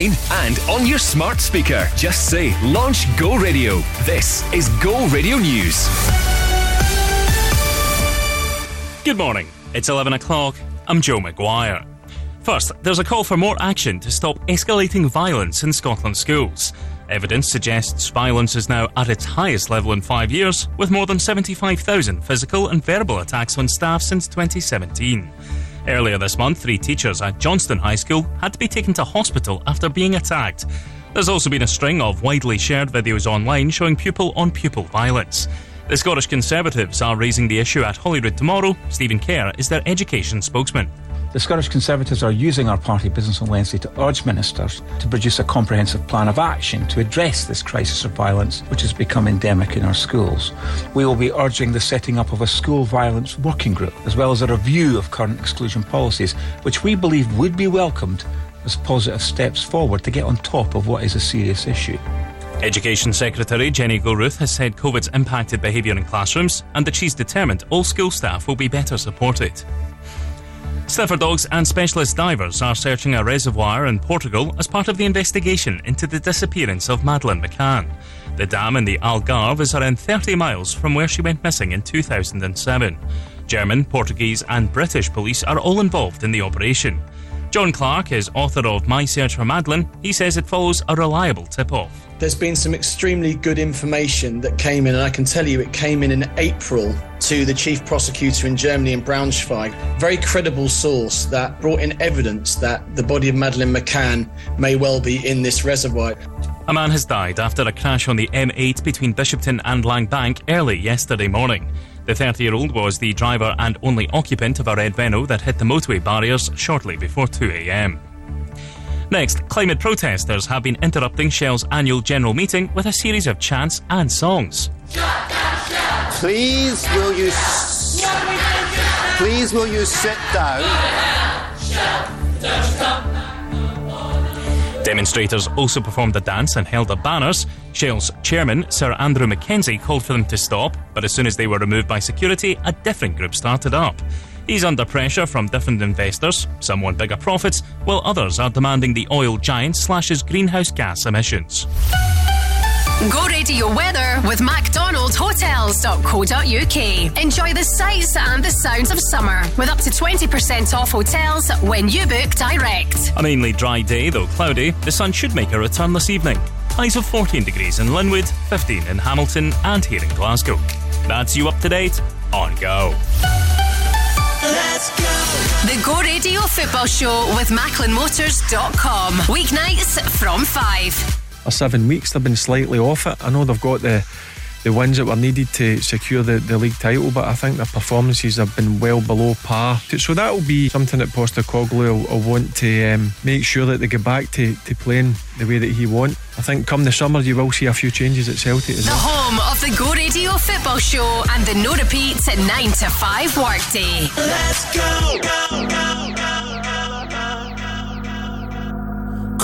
and on your smart speaker. Just say launch Go Radio. This is Go Radio News. Good morning. It's 11 o'clock. I'm Joe McGuire. First, there's a call for more action to stop escalating violence in Scotland schools. Evidence suggests violence is now at its highest level in five years, with more than 75,000 physical and verbal attacks on staff since 2017. Earlier this month, three teachers at Johnstone High School had to be taken to hospital after being attacked. There's also been a string of widely shared videos online showing pupil on pupil violence. The Scottish Conservatives are raising the issue at Holyrood tomorrow. Stephen Kerr is their education spokesman. The Scottish Conservatives are using our party business on Wednesday to urge ministers to produce a comprehensive plan of action to address this crisis of violence which has become endemic in our schools. We will be urging the setting up of a school violence working group as well as a review of current exclusion policies which we believe would be welcomed as positive steps forward to get on top of what is a serious issue. Education Secretary Jenny Gilruth has said COVID's impacted behaviour in classrooms and that she's determined all school staff will be better supported. Sniffer dogs and specialist divers are searching a reservoir in Portugal as part of the investigation into the disappearance of Madeleine McCann. The dam in the Algarve is around 30 miles from where she went missing in 2007. German, Portuguese, and British police are all involved in the operation. Jon Clarke is author of My Search for Madeleine. He says it follows a reliable tip off. There's been some extremely good information that came in, and I can tell you it came in in April to the chief prosecutor in Germany in Braunschweig. Very credible source that brought in evidence that the body of Madeleine McCann may well be in this reservoir. A man has died after a crash on the M8 between Bishopton and Langbank early yesterday morning. The 30 year old was the driver and only occupant of a red Renault that hit the motorway barriers shortly before 2am. Next, climate protesters have been interrupting Shell's annual general meeting with a series of chants and songs. Please will you s- Please will you sit down? Demonstrators also performed a dance and held up banners. Shell's chairman, Sir Andrew Mackenzie, called for them to stop, but as soon as they were removed by security, a different group started up. He's under pressure from different investors. Some want bigger profits, while others are demanding the oil giant slashes greenhouse gas emissions. Go radio weather with MacDonaldHotels.co.uk. Enjoy the sights and the sounds of summer with up to 20% off hotels when you book direct. A mainly dry day, though cloudy, the sun should make a return this evening. Highs of 14 degrees in Linwood, 15 in Hamilton, and here in Glasgow. That's you up to date on Go. Let's go. The Go Radio Football Show with MacklinMotors.com. Weeknights from 5 or seven weeks. They've been slightly off it. I know they've got the the wins that were needed to secure the, the league title, but I think their performances have been well below par. So that'll be something that Postecoglou will, will want to um, make sure that they get back to, to playing the way that he wants. I think come the summer you will see a few changes at Celtic as the well. The home of the Go Radio Football Show and the no repeats at 9 to 5 workday. Let's go, go, go, go.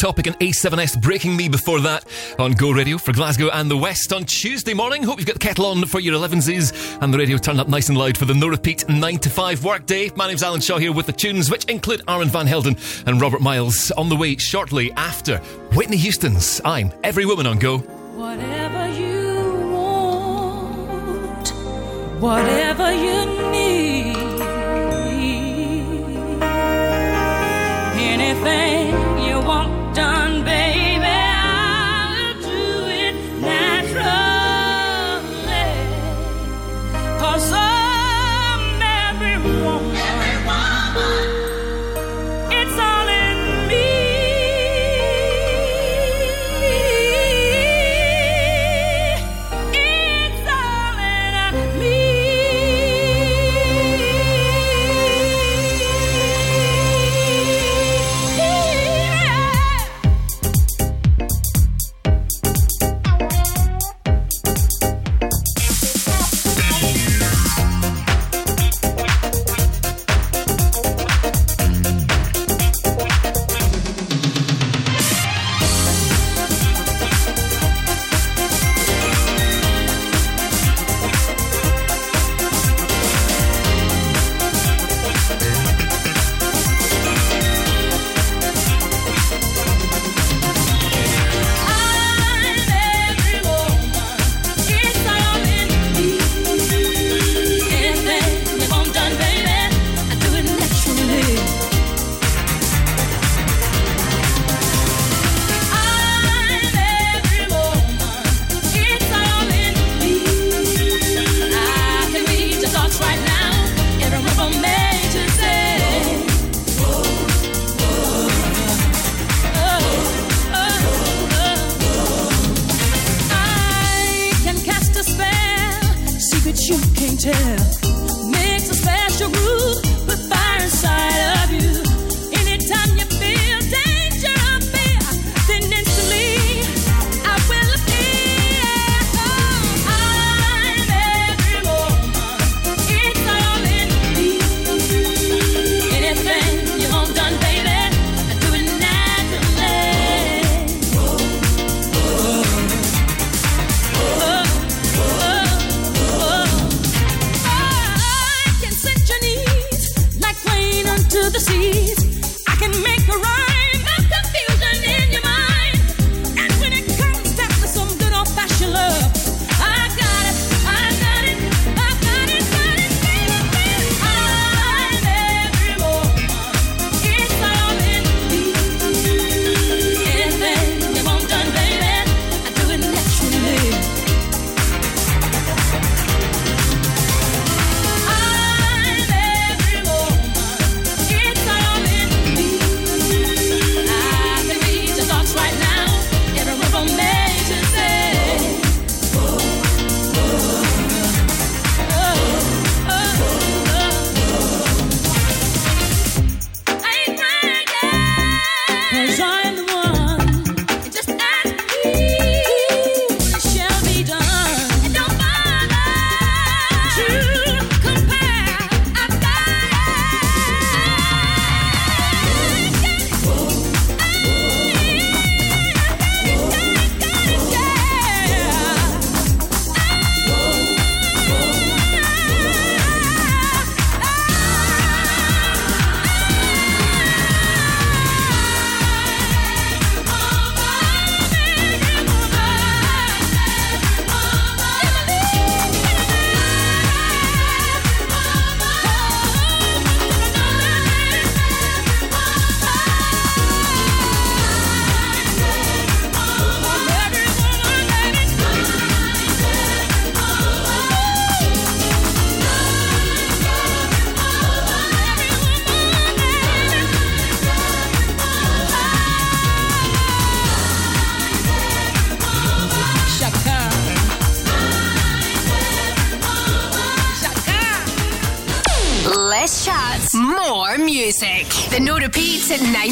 Topic and A7S Breaking Me before that on Go Radio for Glasgow and the West on Tuesday morning. Hope you've got the kettle on for your 11s and the radio turned up nice and loud for the no repeat 9 to 5 workday. My name's Alan Shaw here with the tunes, which include Armand Van Helden and Robert Miles on the way shortly after Whitney Houston's I'm Every Woman on Go. Whatever you want, whatever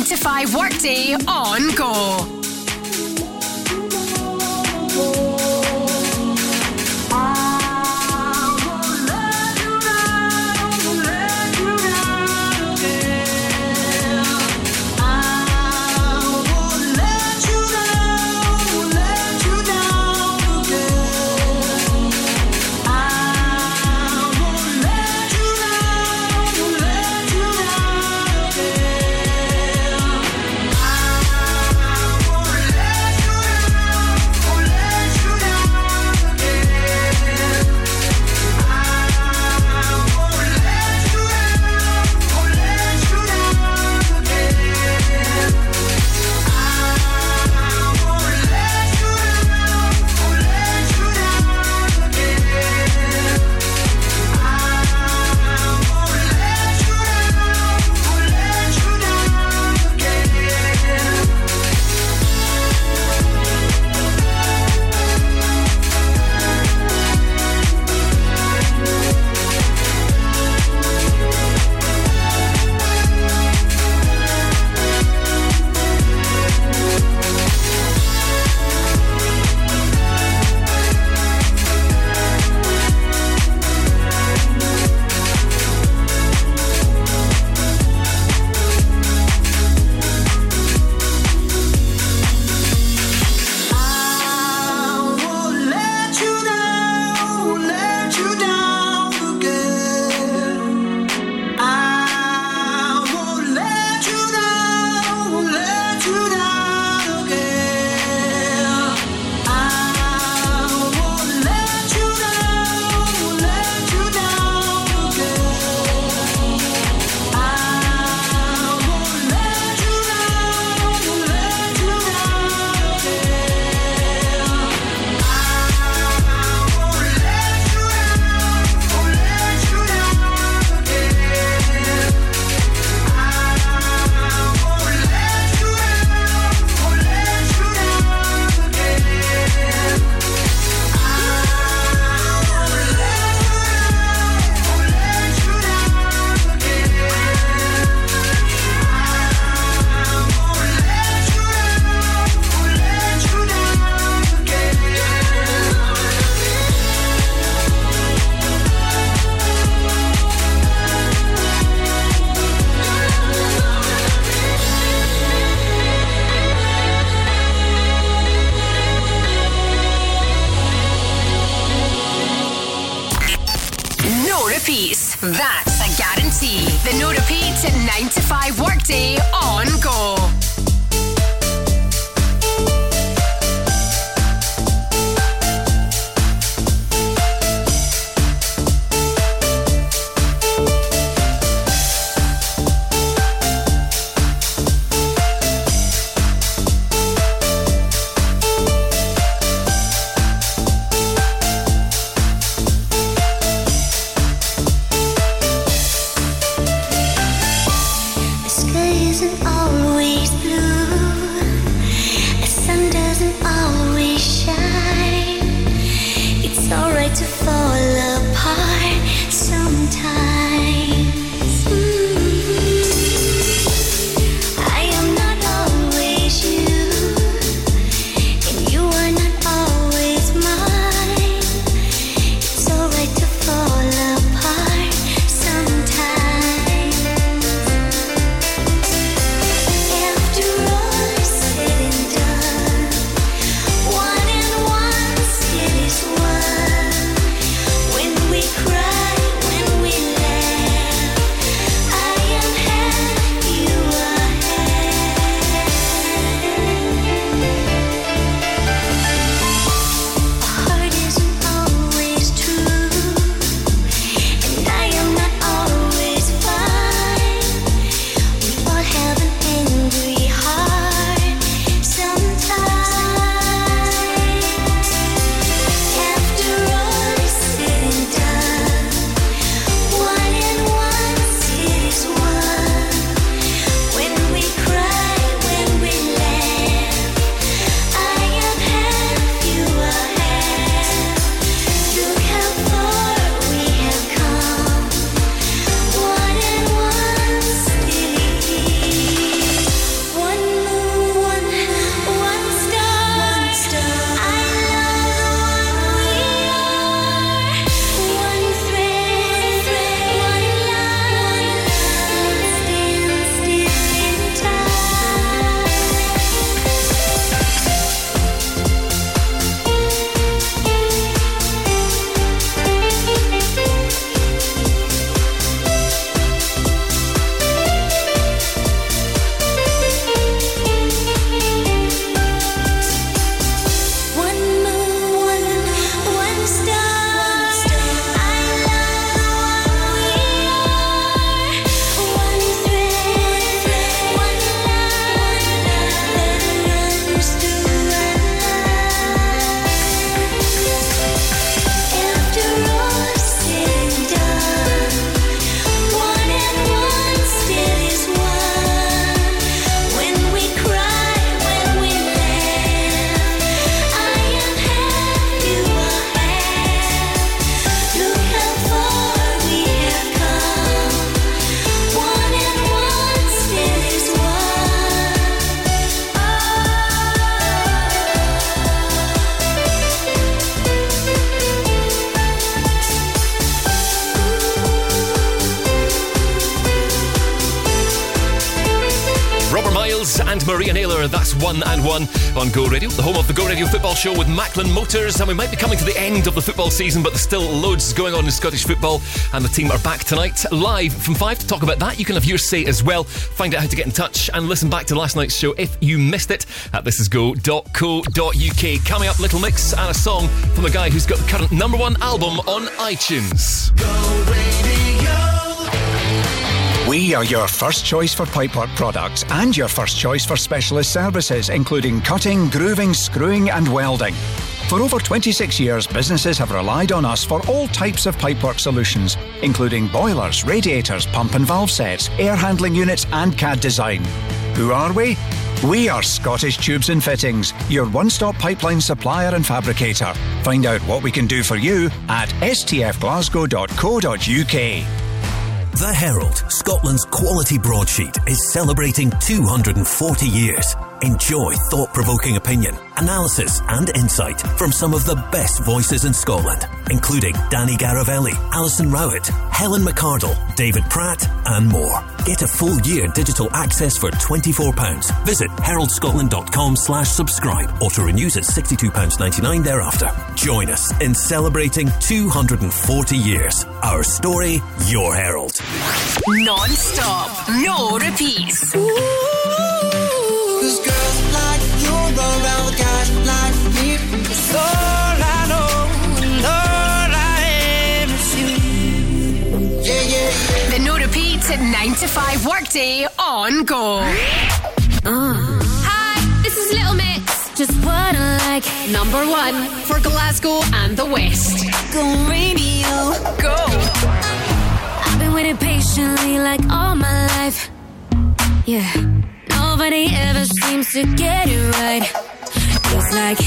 to 5 work on Go Radio, the home of the Go Radio football show with Macklin Motors. And we might be coming to the end of the football season, but there's still loads going on in Scottish football. And the team are back tonight, live from 5 to talk about that. You can have your say as well. Find out how to get in touch and listen back to last night's show if you missed it at thisisgo.co.uk. Coming up, Little Mix and a song from a guy who's got the current number one album on iTunes. Go Radio. We are your first choice for pipework products and your first choice for specialist services, including cutting, grooving, screwing, and welding. For over 26 years, businesses have relied on us for all types of pipework solutions, including boilers, radiators, pump and valve sets, air handling units, and CAD design. Who are we? We are Scottish Tubes and Fittings, your one stop pipeline supplier and fabricator. Find out what we can do for you at stfglasgow.co.uk. The Herald, Scotland's quality broadsheet, is celebrating 240 years. Enjoy thought provoking opinion, analysis, and insight from some of the best voices in Scotland, including Dani Garavelli, Alison Rowat, Helen McArdle, David Pratt, and more. Get a full year digital access for £24. Visit heraldscotland.com slash subscribe. Auto renews at £62.99 thereafter. Join us in celebrating 240 years. Our story, your herald. Non stop, no repeats. Cause girls like you around guys like me. It's all I know, and all I am is you. Yeah, yeah, yeah. The no repeats at 9 to 5 workday on go. Uh-huh. Hi, this is Little Mix. Just what I like. Number one for Glasgow and the West. Go radio. Go. Waiting patiently like all my life. Yeah. Nobody ever seems to get it right. Feels like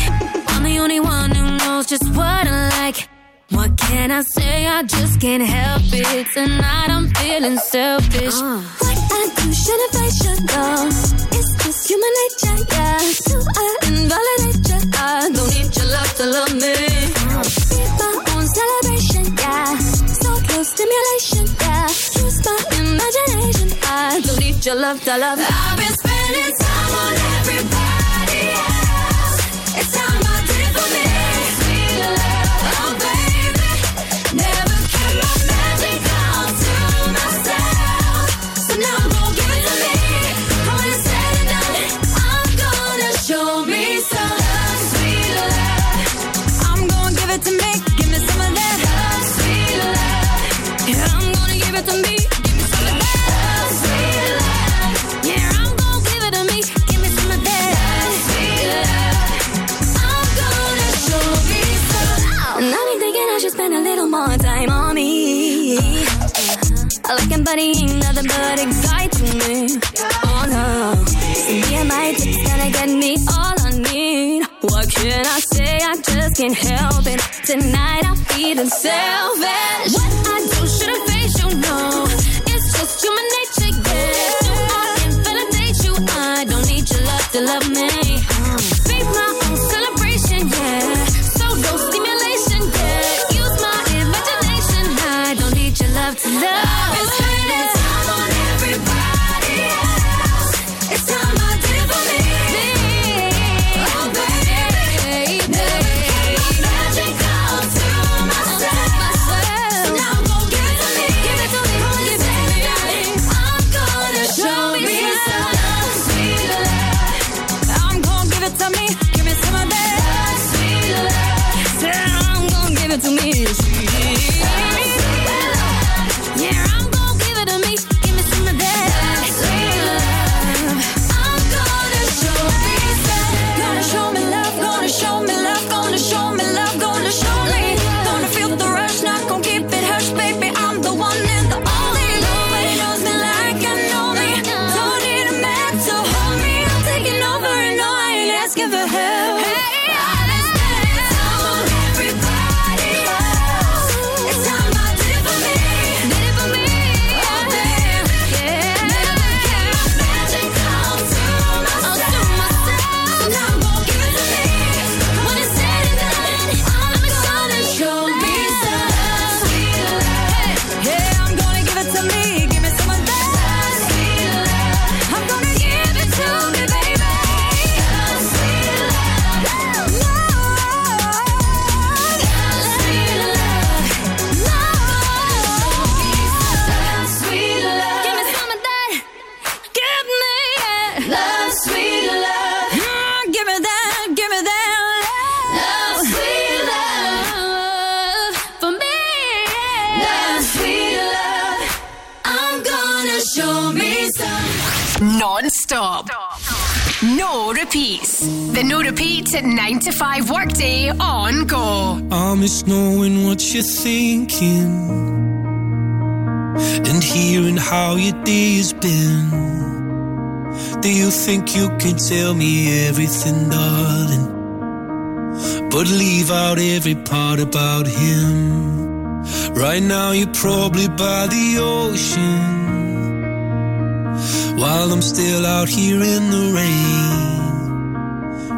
I'm the only one who knows just what I like. What can I say? I just can't help it. Tonight I'm feeling selfish. Uh. What I do shouldn't I should know. It's just human nature, yeah. So I invalidate you. I don't need your love to love me. Uh. Be my own celebration, yeah. So close stimulation, yeah. My imagination. I don't need your love to love. I've been spending time on everybody else. It's time I like him, ain't nothing but to me. Oh no. See, and my tips gonna get me all I need. What can I say? I just can't help it. Tonight I'm feeling selfish. What at 9 to 5 workday on go. I miss knowing what you're thinking and hearing how your day has been. Do you think you can tell me everything, darling? But leave out every part about him. Right now, you're probably by the ocean, while I'm still out here in the rain.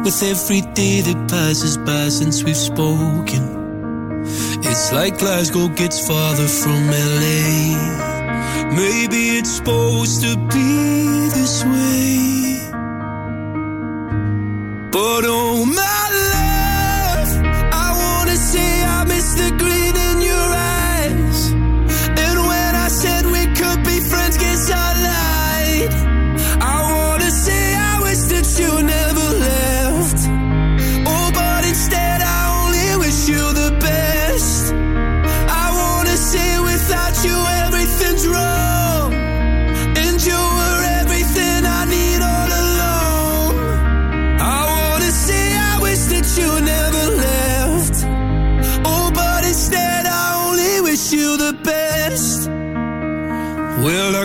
With every day that passes by since we've spoken, it's like Glasgow gets farther from LA. Maybe it's supposed to be this way. But oh my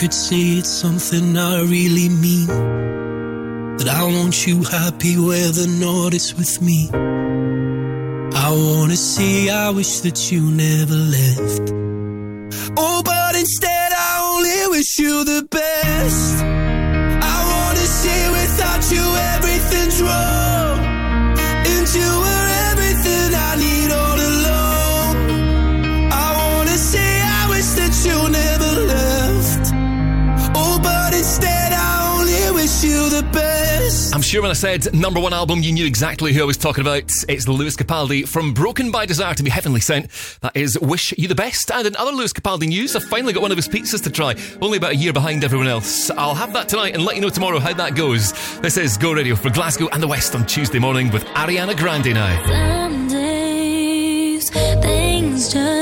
could say it's something I really mean. That I want you happy where the not is with me. I wanna say I wish that you never left. Oh, but instead I only wish you the best. I wanna say without you everything's wrong. I'm sure when I said number one album, you knew exactly who I was talking about. It's Lewis Capaldi from Broken by Desire to be Heavenly Sent. That is Wish You the Best. And in other Lewis Capaldi news, I've finally got one of his pizzas to try. Only about a year behind everyone else. I'll have that tonight and let you know tomorrow how that goes. This is Go Radio for Glasgow and the West on Tuesday morning with Ariana Grande now. Some days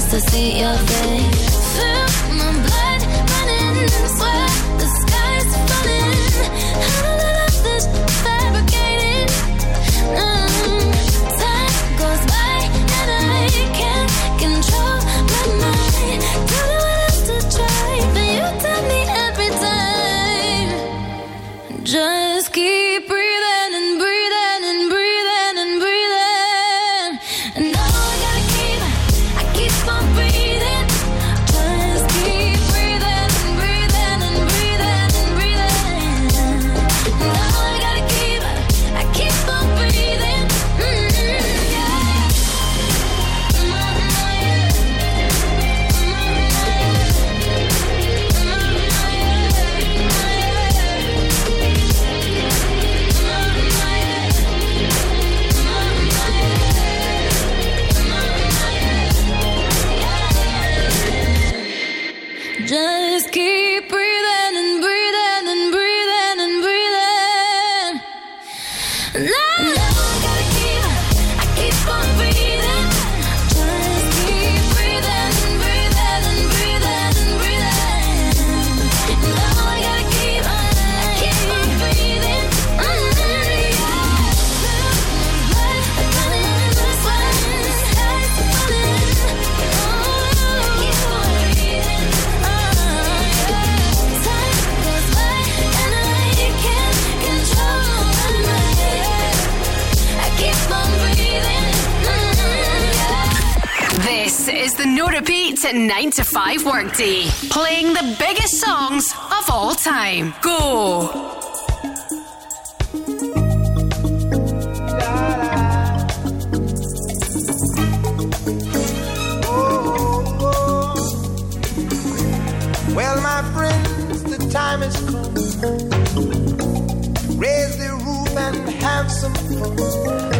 Is to see your face. to 9 to 5 workday, playing the biggest songs of all time. Go! Well, my friends, the time has come. Raise the roof and have some fun.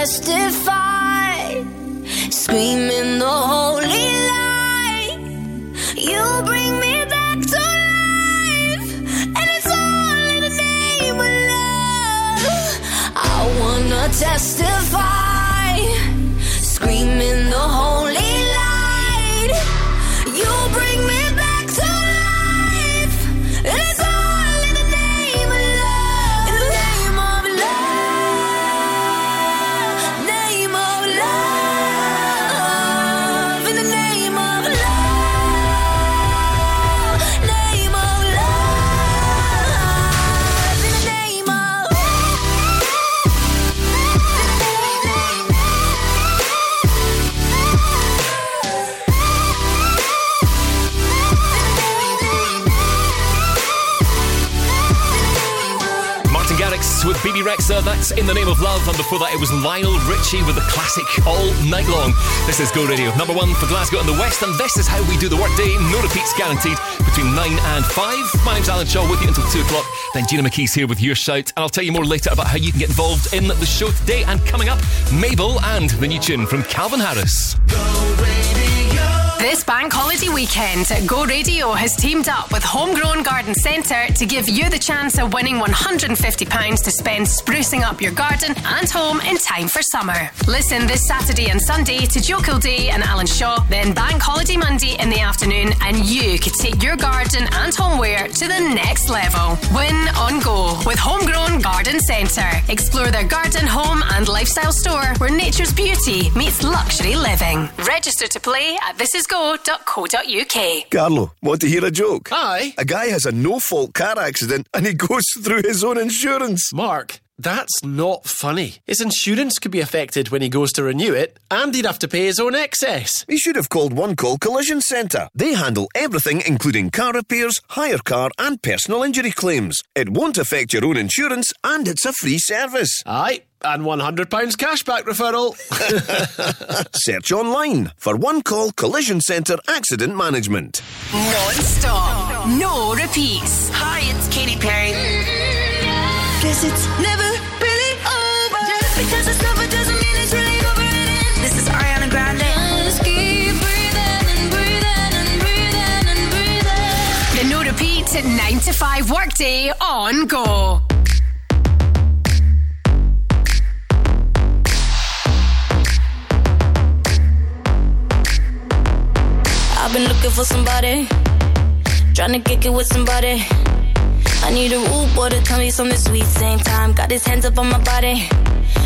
Testify, screaming Rexha, that's In the Name of Love. And before that, it was Lionel Richie with the classic All Night Long. This is Go Radio, number one for Glasgow and the West. And this is how we do the workday. No repeats guaranteed between 9 and 5. My name's Alan Shaw with you until 2 o'clock. Then Gina McKee's here with your shout. And I'll tell you more later about how you can get involved in the show today. And coming up, Mabel and the new tune from Calvin Harris. This bank holiday weekend, Go Radio has teamed up with Homegrown Garden Centre to give you the chance of winning £150 to spend sprucing up your garden and home in time for summer. Listen this Saturday and Sunday to Joe Kilday and Alan Shaw, then Bank Holiday Monday in the afternoon, and you could take your garden and homeware to the next level. Win on Go with Homegrown Garden Centre. Explore their garden, home, and lifestyle store where nature's beauty meets luxury living. Register to play at thisisgo.co.uk. Carlo, want to hear a joke? Aye. A guy has a no fault car accident and he goes through his own insurance. Mark, that's not funny. His insurance could be affected when he goes to renew it, and he'd have to pay his own excess. He should have called One Call Collision Centre. They handle everything, including car repairs, hire car, and personal injury claims. It won't affect your own insurance, and it's a free service. Aye, and £100 cashback referral. Search online for One Call Collision Centre Accident Management. Non-stop, no repeats. Hi, it's Katy Perry. Guess it's never repeat 9 to 5 workday on Go. I've been looking for somebody, trying to kick it with somebody. I need a rude boy to tell me something sweet. Same time, got his hands up on my body.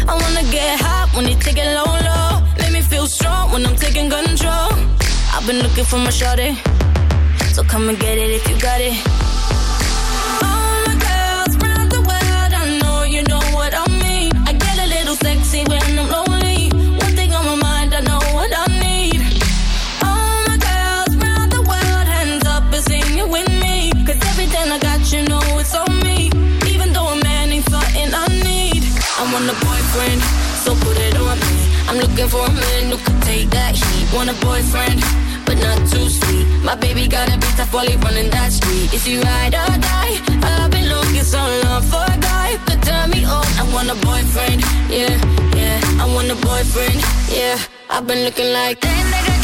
I wanna get hot when he take it low, low. Make me feel strong when I'm taking control. I've been looking for my shorty, so come and get it if you got it. All my girls round the world, I know you know what I mean. I get a little sexy when I'm lonely. One thing on my mind, I know what I need. All my girls round the world, hands up and sing it with me. Cause everything I got, you know it's me. Even though a man ain't I need. I want a boyfriend, so put it on me. I'm looking for a man who could take that heat. Want a boyfriend, but not too sweet. My baby got a beat tough while running that street. Is he ride or die? I've been looking so long for a guy could turn me on. I want a boyfriend, yeah, yeah. I want a boyfriend, yeah. I've been looking like. Where you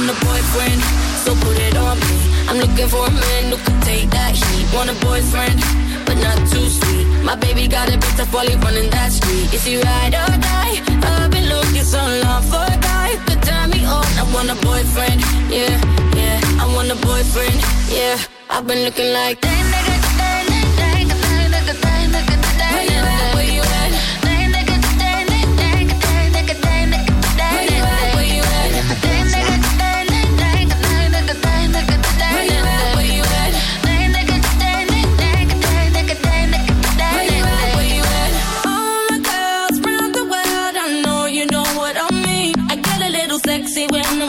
want a boyfriend, so put it on me. I'm looking for a man who can take that heat. Want a boyfriend, but not too sweet. My baby got a bit tough while running that street. Is he ride or die? I've been looking so long for a guy could turn me on. I want a boyfriend, yeah, yeah. I want a boyfriend, yeah. I've been looking like that nigga,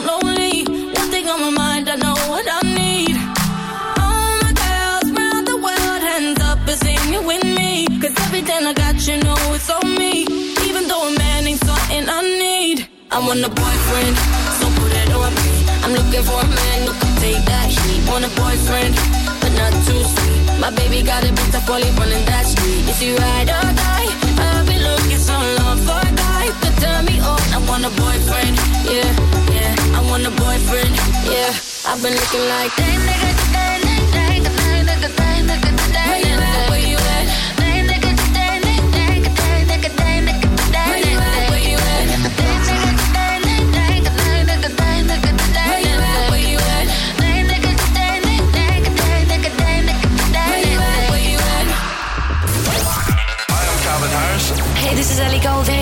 I'm lonely. One thing on my mind, I know what I need. All my girls the world, hands up with me. Cause everything I got, you know it's on me. Even though a man ain't something I need. I want a boyfriend, so put it on me. I'm looking for a man who can take that heat. Want a boyfriend, but not too sweet. My baby got a bit tough while running that street. Is he ride or die? I've been looking so long for a guy could turn me on. I want a boyfriend, yeah. I want a boyfriend, yeah. I've been looking like that nigga, Where you at? Where you at? Hey, this is Ellie Goulding.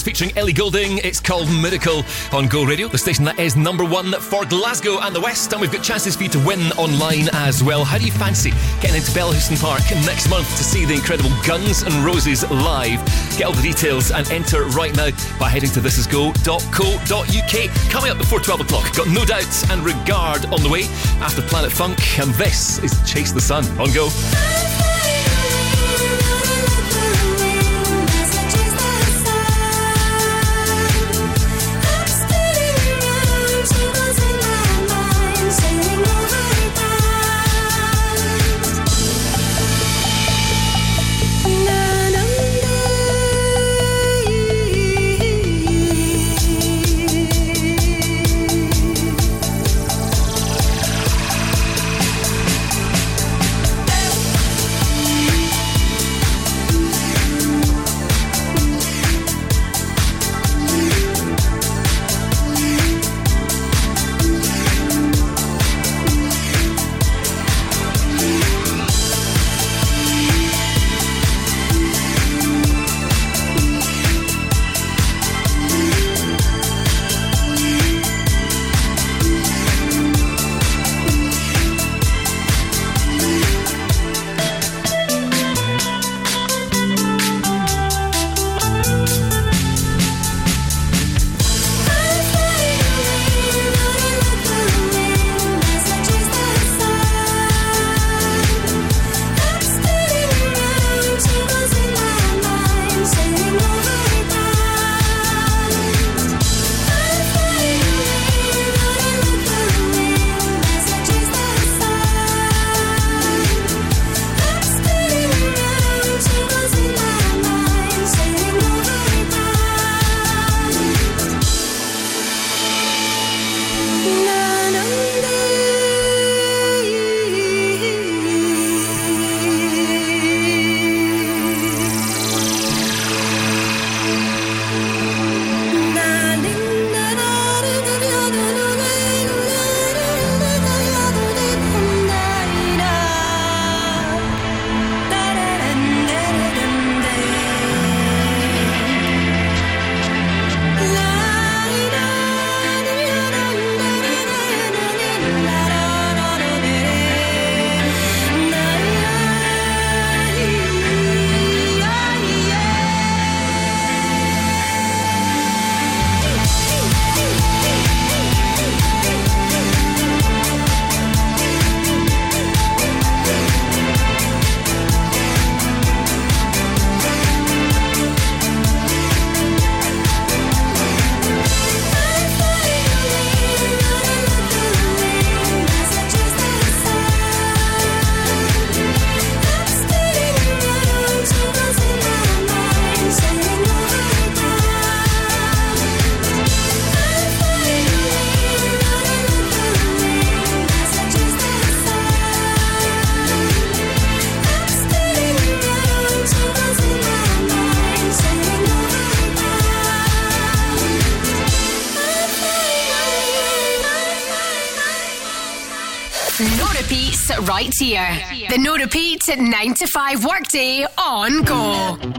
Featuring Ellie Goulding. It's called Miracle on Go Radio, the station that is number one for Glasgow and the West. And we've got chances for you to win online as well. How do you fancy getting into Bellahouston Park next month to see the incredible Guns and Roses live? Get all the details and enter right now by heading to thisisgo.co.uk. Coming up before 12 o'clock, got No Doubts and Regard on the way after Planet Funk. And this is Chase the Sun on Go. Here. The no repeat 9 to 5 workday on go.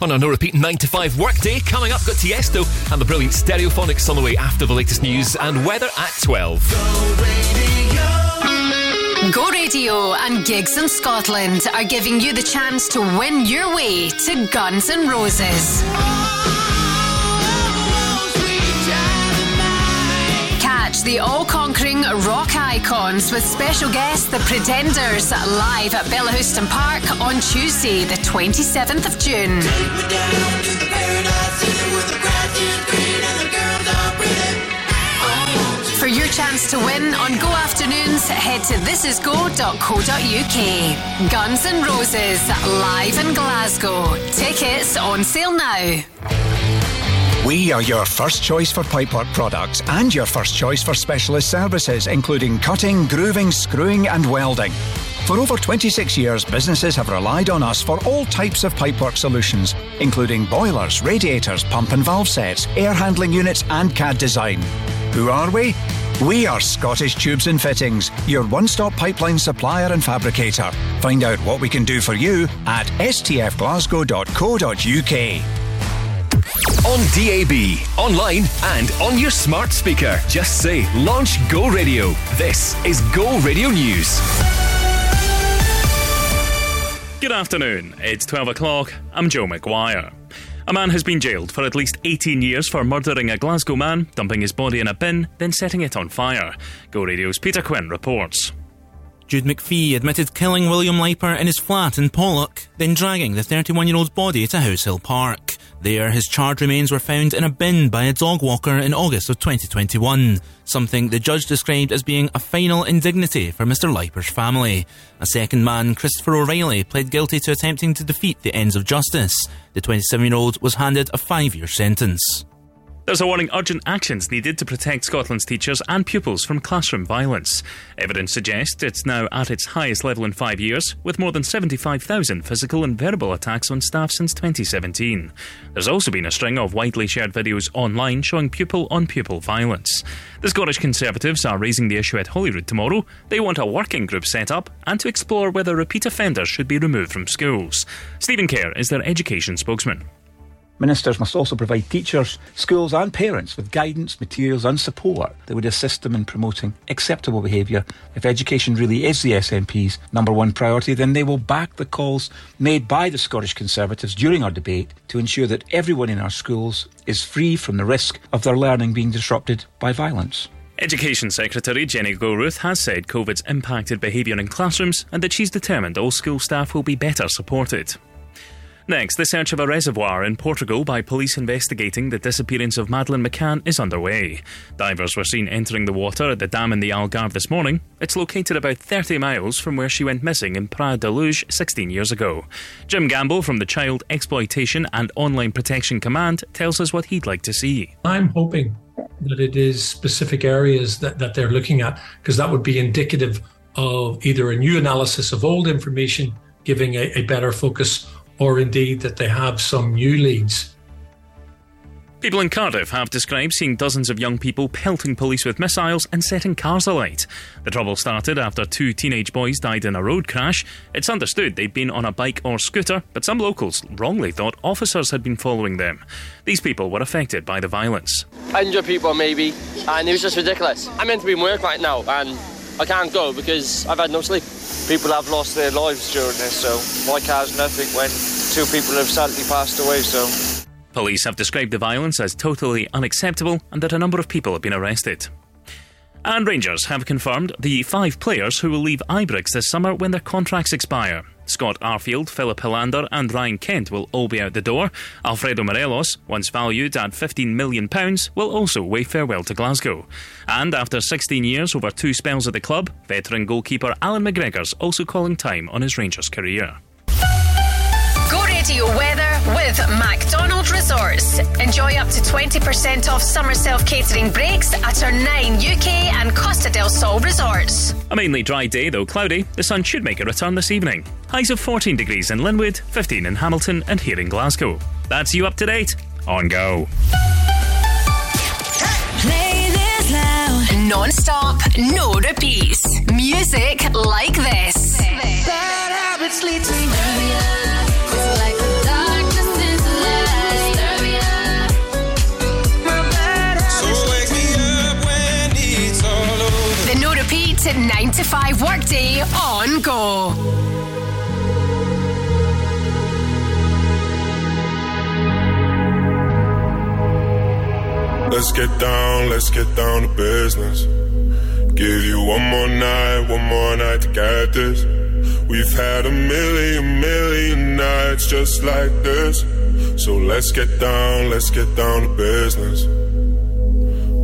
On our no repeat 9 to 5 workday. Coming up, got Tiesto and the brilliant Stereophonics on the way after the latest news and weather at 12. Go Radio and Gigs in Scotland are giving you the chance to win your way to Guns N' Roses. Catch the all conquering rock icons with special guest The Pretenders live at Bellahouston Park on Tuesday, the 27th of June. For your chance to win on Go Afternoons, head to thisisgo.co.uk. Guns N' Roses, live in Glasgow. Tickets on sale now. We are your first choice for pipework products and your first choice for specialist services, including cutting, grooving, screwing, and welding. For over 26 years, businesses have relied on us for all types of pipework solutions, including boilers, radiators, pump and valve sets, air handling units, and CAD design. Who are we? We are Scottish Tubes and Fittings, your one stop pipeline supplier and fabricator. Find out what we can do for you at stfglasgow.co.uk. On DAB, online, and on your smart speaker. Just say launch Go Radio. This is Go Radio News. Good afternoon. It's 12 o'clock. I'm Joe McGuire. A man has been jailed for at least 18 years for murdering a Glasgow man, dumping his body in a bin, then setting it on fire. Go Radio's Peter Quinn reports. Jude McPhee admitted killing William Leiper in his flat in Pollok, then dragging the 31 year old's body to Househill Park. There, his charred remains were found in a bin by a dog walker in August of 2021, something the judge described as being a final indignity for Mr. Leiper's family. A second man, Christopher O'Reilly, pled guilty to attempting to defeat the ends of justice. The 27 year old was handed a five year sentence. There's a warning urgent actions needed to protect Scotland's teachers and pupils from classroom violence. Evidence suggests it's now at its highest level in five years, with more than 75,000 physical and verbal attacks on staff since 2017. There's also been a string of widely shared videos online showing pupil on pupil violence. The Scottish Conservatives are raising the issue at Holyrood tomorrow. They want a working group set up and to explore whether repeat offenders should be removed from schools. Stephen Kerr is their education spokesman. Ministers must also provide teachers, schools, and parents with guidance, materials, and support that would assist them in promoting acceptable behaviour. If education really is the SNP's number one priority, then they will back the calls made by the Scottish Conservatives during our debate to ensure that everyone in our schools is free from the risk of their learning being disrupted by violence. Education Secretary Jenny Gilruth has said COVID's impacted behaviour in classrooms and that she's determined all school staff will be better supported. Next, the search of a reservoir in Portugal by police investigating the disappearance of Madeleine McCann is underway. Divers were seen entering the water at the dam in the Algarve this morning. It's located about 30 miles from where she went missing in Praia da Luz 16 years ago. Jim Gamble from the Child Exploitation and Online Protection Command tells us what he'd like to see. I'm hoping that it is specific areas that, that they're looking at, because that would be indicative of either a new analysis of old information, giving a, a better focus, or indeed that they have some new leads People in Cardiff have described seeing dozens of young people pelting police with missiles and setting cars alight. The trouble started after two teenage boys died in a road crash. It's understood they'd been on a bike or scooter, but some locals wrongly thought officers had been following them. These people were affected by the violence. injure people maybe, and it was just ridiculous. I'm meant to be in work right now, and I can't go because I've had no sleep. People have lost their lives during this, so my car's nothing when two people have sadly passed away, so. Police have described the violence as totally unacceptable and that a number of people have been arrested. And Rangers have confirmed the five players who will leave Ibrox this summer when their contracts expire. Scott Arfield, Filip Helander, and Ryan Kent will all be out the door. Alfredo Morelos, once valued at £15 million, will also wave farewell to Glasgow. And after 16 years over two spells at the club, veteran goalkeeper Allan McGregor's also calling time on his Rangers career. Go Radio weather with MacDonald Resorts. Enjoy up to 20% off summer self catering breaks at our nine UK and Costa del Sol resorts. A mainly dry day, though cloudy, the sun should make a return this evening. Highs of 14 degrees in Linwood, 15 in Hamilton, and here in Glasgow. That's you up to date on Go. Play this loud. Non stop, no repeats. Music like this. Bad habits lead to The repeat 9 to 5 workday on Go. Let's get down, let's get down to business. Give you one more night, one more night to get this. We've had a million, million nights just like this. So let's get down, let's get down to business.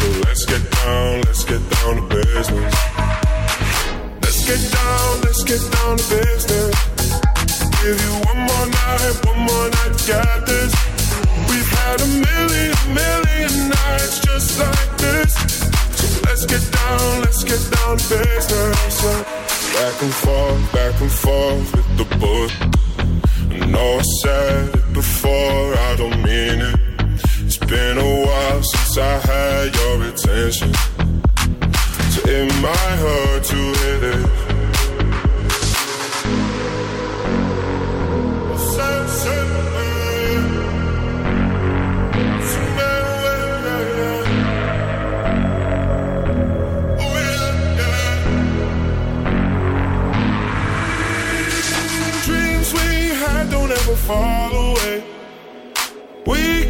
So let's get down, let's get down to business. Let's get down, let's get down to business. Give you one more night, one more night get this. We've had a million, million nights just like this. So let's get down, let's get down to business. Back and forth, back and forth with the book. I I said it before, I don't mean it. Been a while since I had your attention. So it might hurt to hear this. Oh, Dreams we had don't ever fall away. We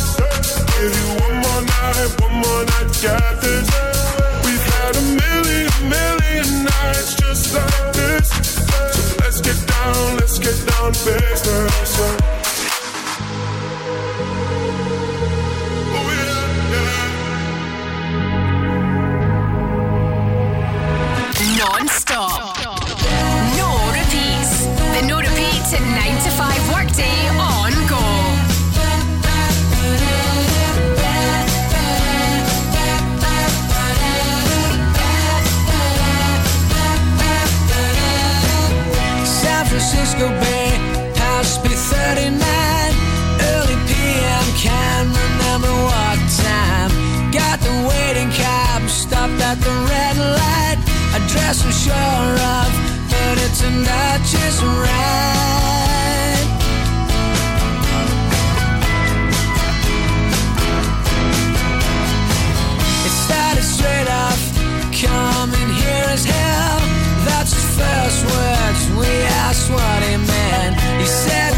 Give you one more night, one more night to this. We've had a million, million nights just like this. So let's get down, let's get down to business. Oh, non less we're sure of, but it's turned out just right. It started straight off, coming here as hell. That's the first words. We asked what he meant. He said.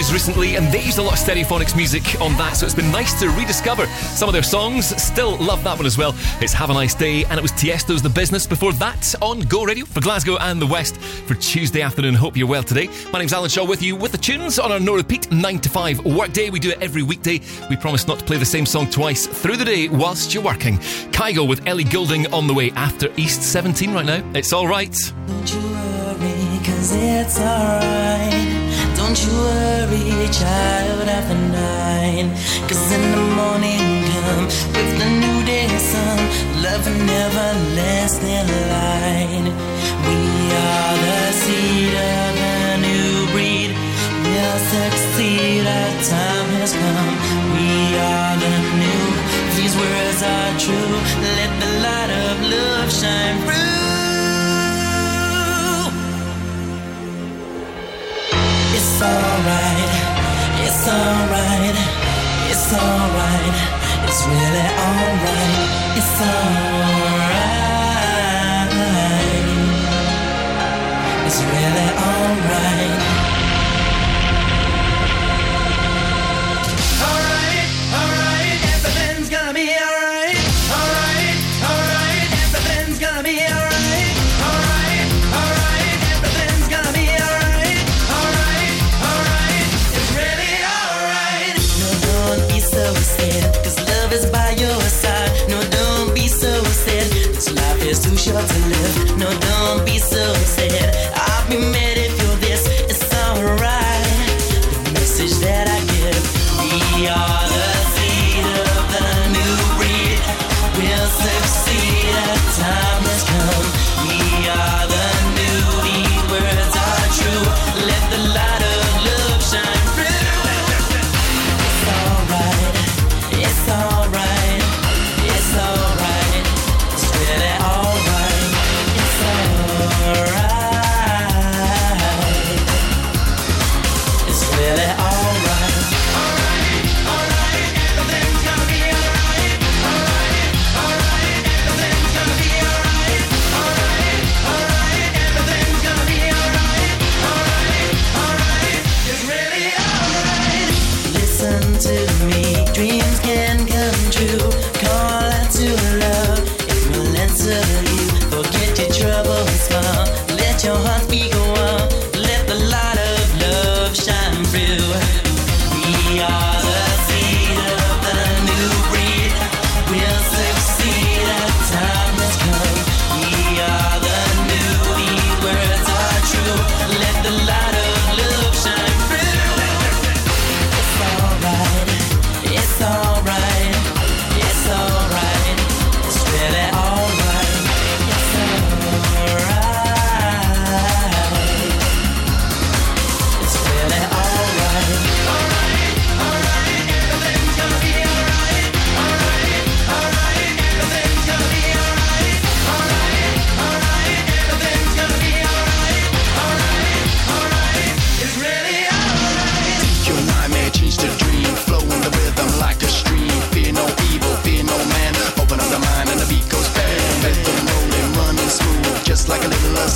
90s recently, and they used a lot of Stereophonics music on that, so it's been nice to rediscover some of their songs. Still love that one as well. It's Have a Nice Day, and it was Tiesto's The Business before that on Go Radio for Glasgow and the West for Tuesday afternoon. Hope you're well today. My name's Alan Shaw with you with the tunes on our No Repeat 9 to 5 workday. We do it every weekday. We promise not to play the same song twice through the day whilst you're working. Kygo with Ellie Goulding on the way after East 17 right now. It's all right. Don't you worry, cause it's all right. Don't you worry, child, after nine. Cause in the morning come with the new day sun. Love never last in line. We are the seed of a new breed. We'll succeed, our time has come. We are the new. These words are true. Let the light of love shine through. Alright, it's alright, it's alright, it's really alright, it's alright, it's really alright. Alright, is too short to live. No, don't be so sad. I'll be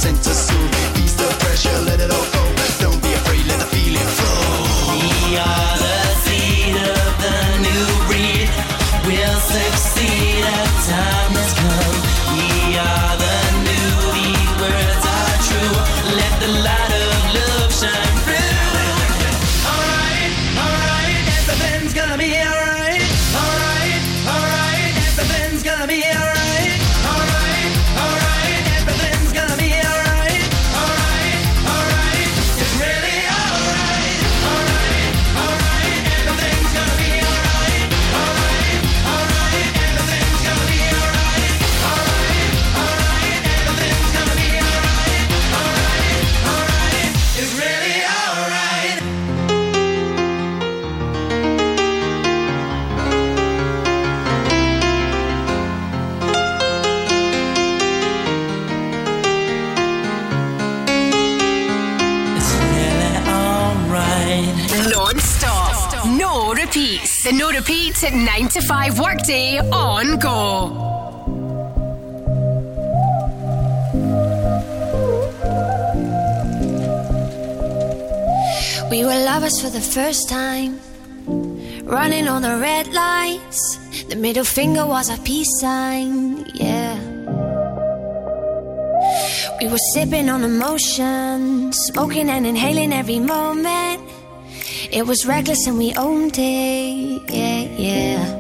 sent the first time, running on the red lights. The middle finger was a peace sign, yeah. We were sipping on emotion, smoking and inhaling every moment. It was reckless and we owned it, yeah, yeah.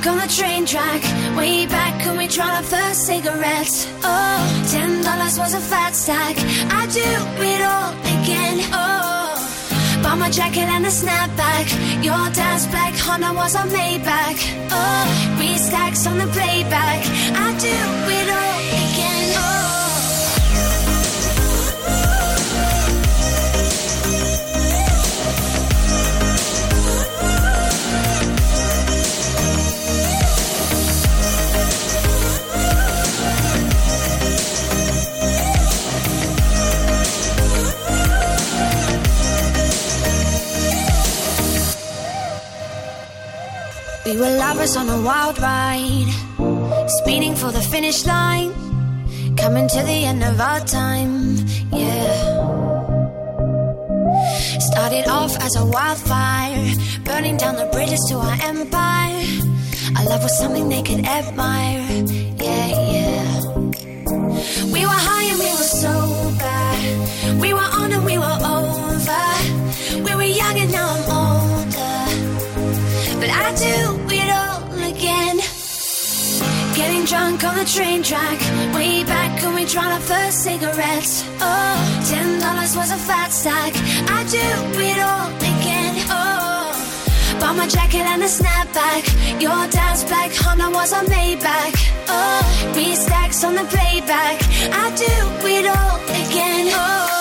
Drunk on the train track. Way back when we tried our first cigarettes. Oh, ten dollars was a fat stack. I do it all again. Oh, bought my jacket and a snapback. Your dad's black Honda was a Maybach. Oh, three stacks on the playback. I do it all again. We were lovers on a wild ride, speeding for the finish line, coming to the end of our time, yeah. Started off as a wildfire, burning down the bridges to our empire. Our love was something they could admire, yeah, yeah. We were high and we were sober, we were on and we were over. We were young and now I'm drunk on the train track. Way back when we tried our first cigarettes. Oh, ten dollars was a fat stack. I do it all again. Oh, bought my jacket and a snapback. Your dad's black Honda was a Maybach. Oh, three stacks on the playback. I do it all again. Oh.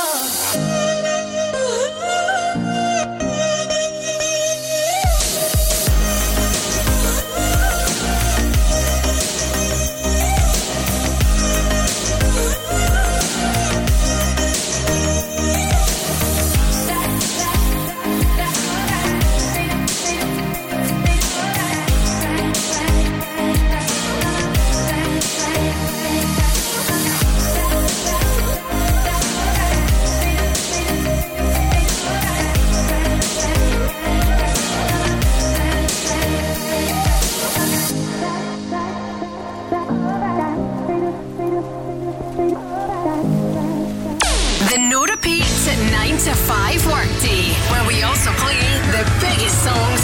Also play the biggest songs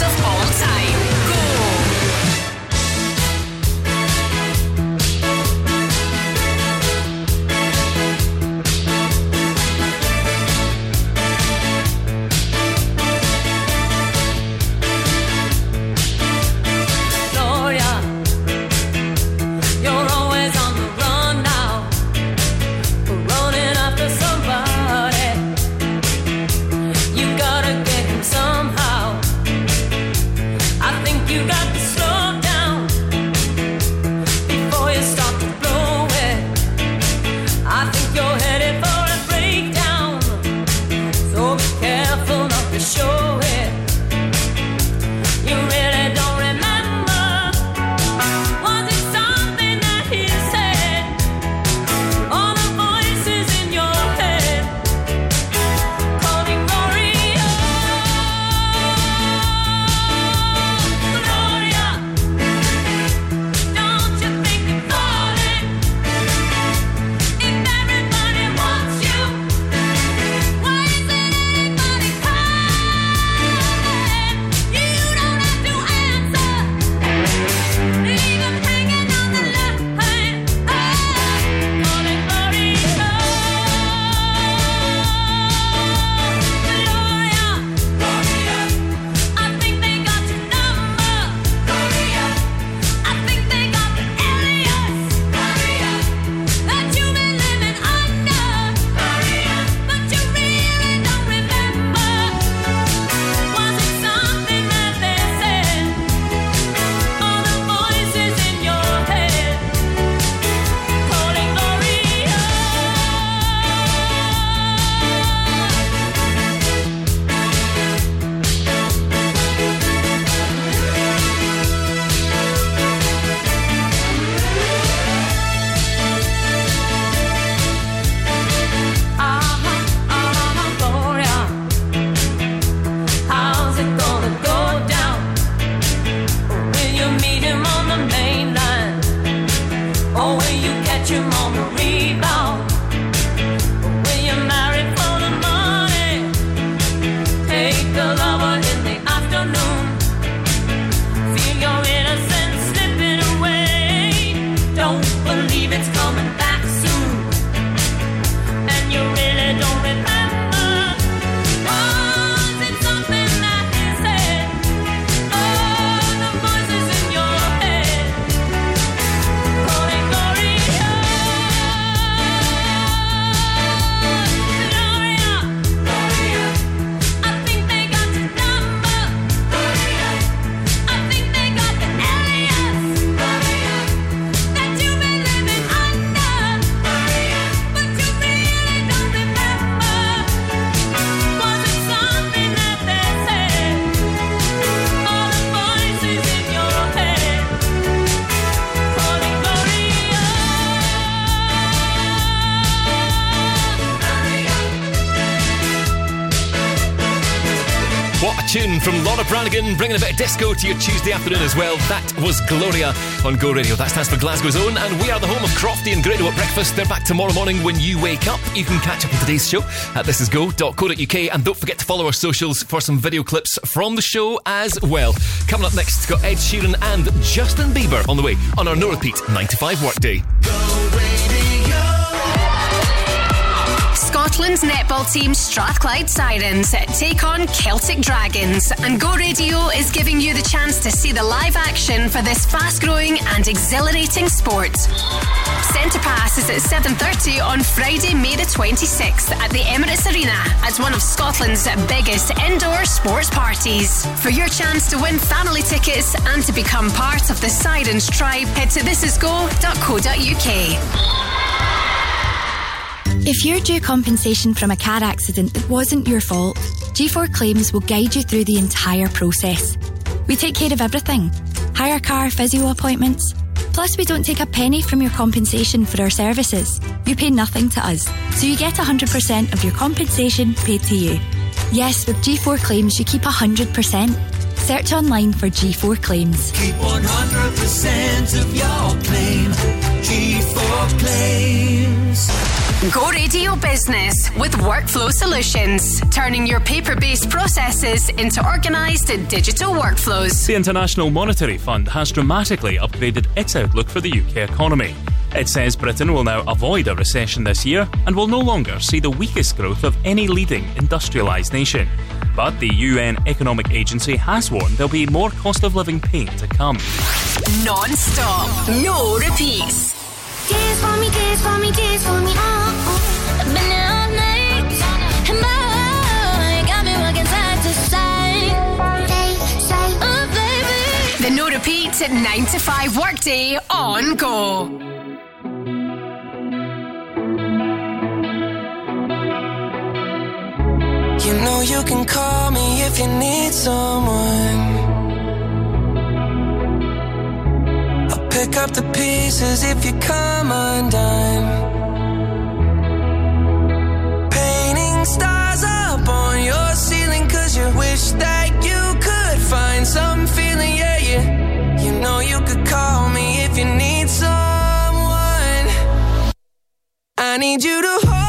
Bringing a bit of disco to your Tuesday afternoon as well. That was Gloria on Go Radio. That stands for Glasgow's own, and we are the home of Crofty and Grado at breakfast. They're back tomorrow morning when you wake up. You can catch up on today's show at thisisgo.co.uk, and don't forget to follow our socials for some video clips from the show as well. Coming up next, got Ed Sheeran and Justin Bieber on the way on our no repeat 9 to 5 workday. Scotland's netball team Strathclyde Sirens take on Celtic Dragons, and Go Radio is giving you the chance to see the live action for this fast-growing and exhilarating sport. Centre Pass is at 7:30 on Friday, May the 26th at the Emirates Arena as one of Scotland's biggest indoor sports parties. For your chance to win family tickets and to become part of the Sirens tribe, head to thisisgo.co.uk. If you're due compensation from a car accident that wasn't your fault, G4 Claims will guide you through the entire process. We take care of everything hire car, physio appointments. Plus, we don't take a penny from your compensation for our services. You pay nothing to us, so you get 100% of your compensation paid to you. Yes, with G4 Claims, you keep 100%. Search online for G4 Claims. Keep 100% of your claim. G4 claims. Go Radio Business with Workflow Solutions, turning your paper based processes into organised and digital workflows. The International Monetary Fund has dramatically upgraded its outlook for the UK economy. It says Britain will now avoid a recession this year and will no longer see the weakest growth of any leading industrialised nation. But the UN Economic Agency has warned there'll be more cost of living pain to come. Non stop, no repeats. Dance for me, dance for me, dance for me, oh, 9 to 5 workday on go. You know you can call me if you need someone. I'll pick up the pieces if you come undone. Up on your ceiling cause you wish that you could find some feeling, yeah, yeah. You know you could call me if you need someone. I need you to hold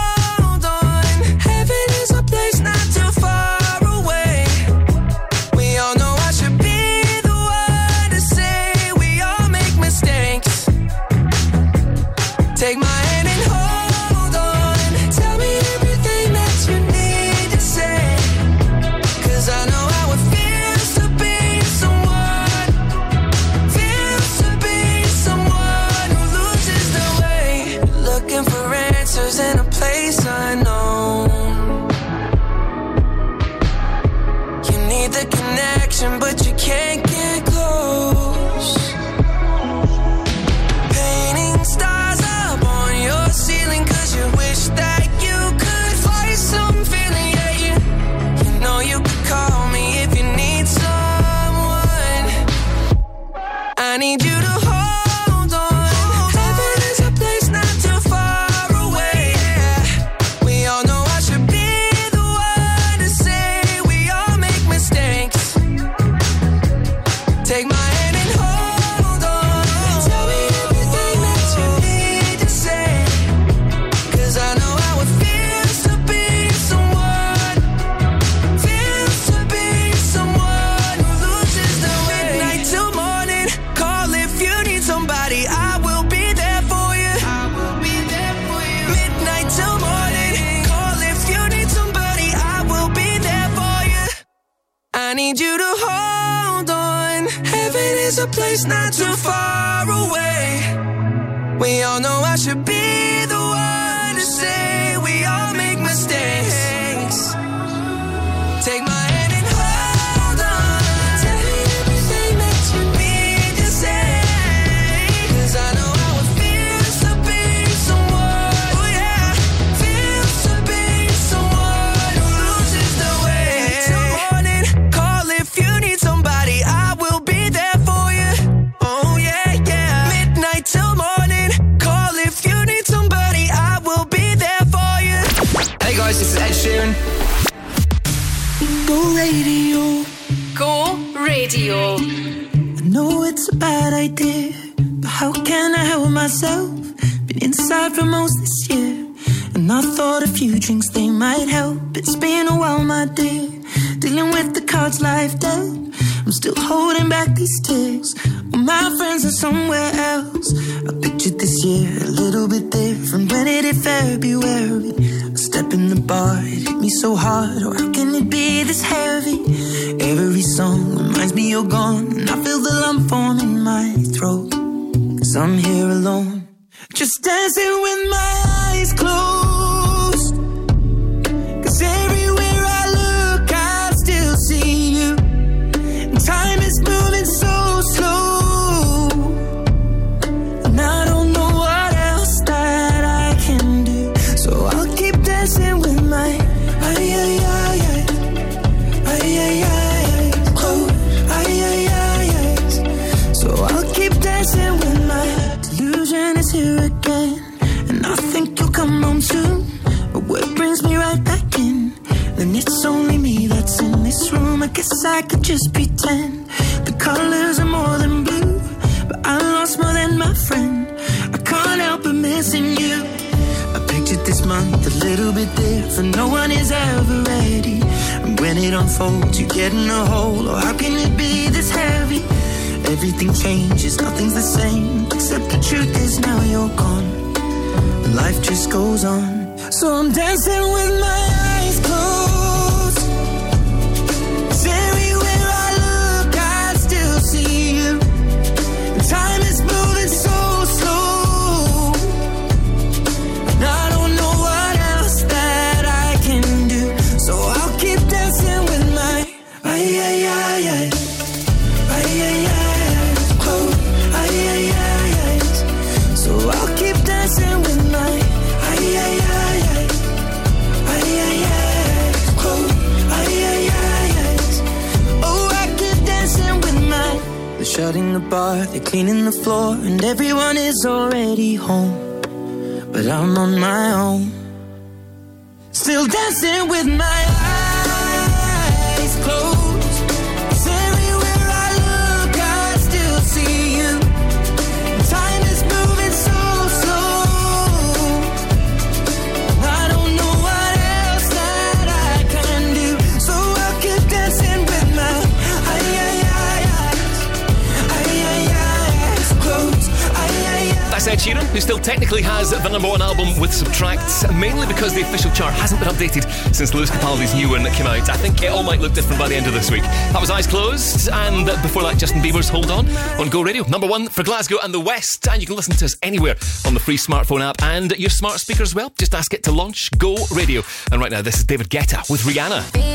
Justin Bieber's Hold On on Go Radio. Number one for Glasgow and the West. And you can listen to us anywhere on the free smartphone app and your smart speaker as well. Just ask it to launch Go Radio. And right now, this is David Guetta with Rihanna.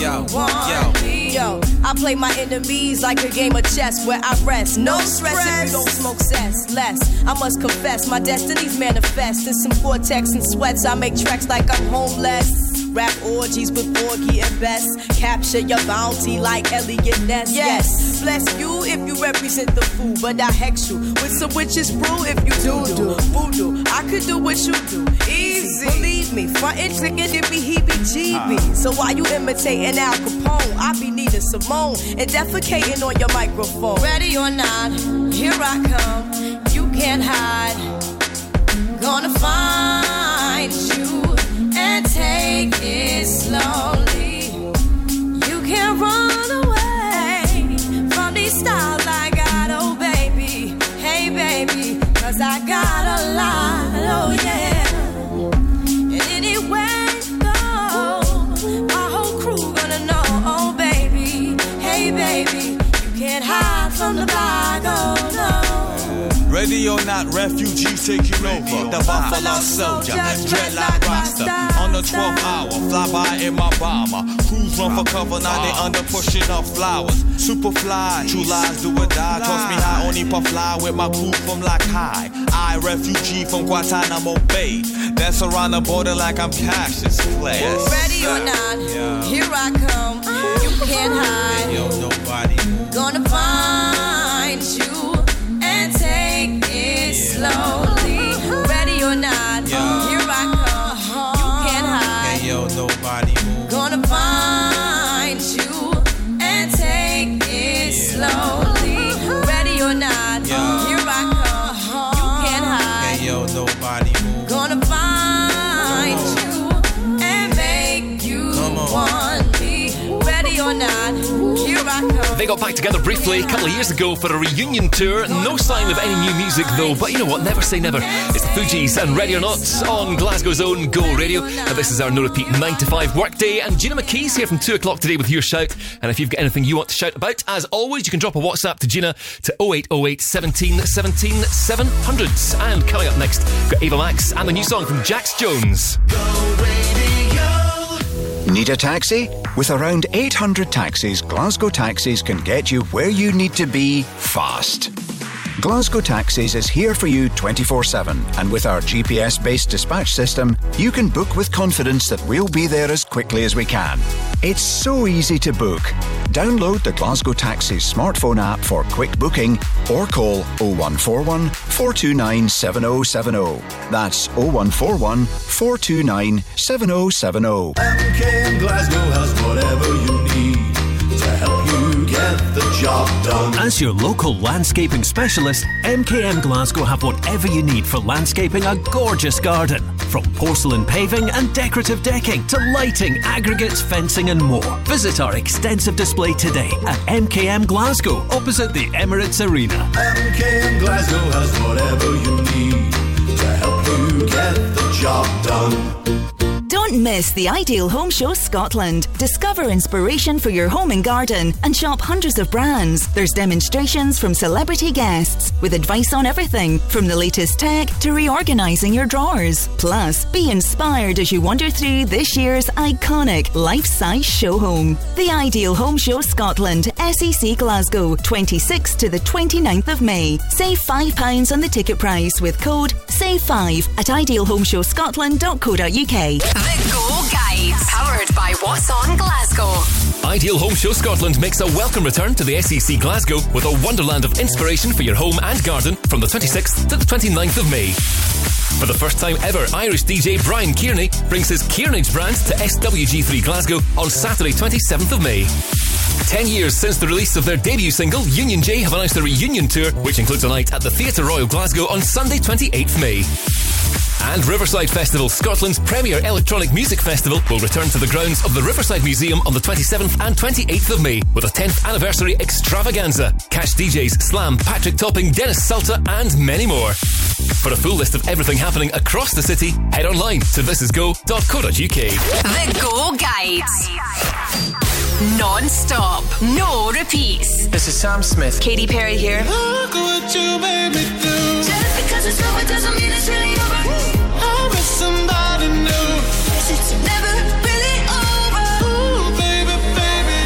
Yo, yo, yo. I play my enemies like a game of chess where I rest. No, stress, if you don't smoke cess. Less, I must confess, my destinies manifest. In some vortex and sweats, I make tracks like I'm homeless. Rap orgies with Porgy and Bess. Capture your bounty like Eliot Ness. Yes, bless you if you represent the fool, but I hex you with some witches brew if you do do voodoo. I could do what you do, easy. Believe me, frontin' and trickin' it be heebie-jeebie. So while you imitating Al Capone, I be Nina Simone and defecating on your microphone. Ready or not, here I come. You can't hide. Gonna find you and take it slowly. You can't run away from these styles I got, oh baby. Hey baby, cause I got a lot, from the block, oh no. Ready or not, refugees taking over. The Buffalo Soldier, dreadlock roster. On the 12th hour, fly by in my bomber. Crews run for cover, now they under pushing up flowers. Super fly, true lies do or die. Toss me high, only puff fly with my crew from like high. I, refugee from Guantanamo Bay. Dance around the border like I'm Cassius Clay. Ready or not, here I come. You can't hide. Yo, nobody. Gonna find it They got back together briefly a couple of years ago for a reunion tour. No sign of any new music though, but you know what? Never say never. It's the Fugees and Ready or Not on Glasgow's own Go Radio. And this is our no repeat 9 to 5 workday. And Gina McKee's here from 2 o'clock today with your shout. And if you've got anything you want to shout about, as always, you can drop a WhatsApp to Gina to 0808 17 17 700. And coming up next, got Ava Max and the new song from Jax Jones. Need a taxi? With around 800 taxis, Glasgow Taxis can get you where you need to be fast. Glasgow Taxis is here for you 24 7, and with our GPS based dispatch system, you can book with confidence that we'll be there as quickly as we can. It's so easy to book. Download the Glasgow Taxis smartphone app for quick booking or call 0141 429 7070. That's 0141 429 7070. MKM Glasgow has whatever you job done. As your local landscaping specialist, MKM Glasgow have whatever you need for landscaping a gorgeous garden. From porcelain paving and decorative decking to lighting, aggregates, fencing, and more. Visit our extensive display today at MKM Glasgow, opposite the Emirates Arena. MKM Glasgow has whatever you need to help you get the job done. Don't miss the Ideal Home Show Scotland. Discover inspiration for your home and garden and shop hundreds of brands. There's demonstrations from celebrity guests with advice on everything from the latest tech to reorganising your drawers. Plus, be inspired as you wander through this year's iconic life-size show home. The Ideal Home Show Scotland, SEC Glasgow, 26th to the 29th of May. Save £5 on the ticket price with code SAVE5 at idealhomeshowscotland.co.uk. The Go Guide, powered by What's On Glasgow. Ideal Home Show Scotland makes a welcome return to the SEC Glasgow with a wonderland of inspiration for your home and garden from the 26th to the 29th of May. For the first time ever, Irish DJ Brian Kearney brings his Kearnage brand to SWG3 Glasgow on Saturday, 27th of May. Ten years since the release of their debut single, Union J have announced a reunion tour, which includes a night at the Theatre Royal Glasgow on Sunday, 28th May. And Riverside Festival, Scotland's premier electronic music festival, will return to the grounds of the Riverside Museum on the 27th and 28th of May with a 10th anniversary extravaganza. Catch DJs Slam, Patrick Topping, Denis Sulta, and many more. For a full list of everything happening across the city, head online to thisisgo.co.uk. The Go Guide. Non stop, no repeats. This is Sam Smith. Katy Perry here. Look what you made me do. Just because it's over doesn't mean it's really over. I'm with somebody new. It's never really over. Ooh, baby, baby.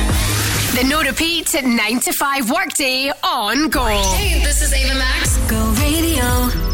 The no repeat 9 to 5 workday on Go. Hey, this is Ava Max. Go radio.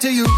to you.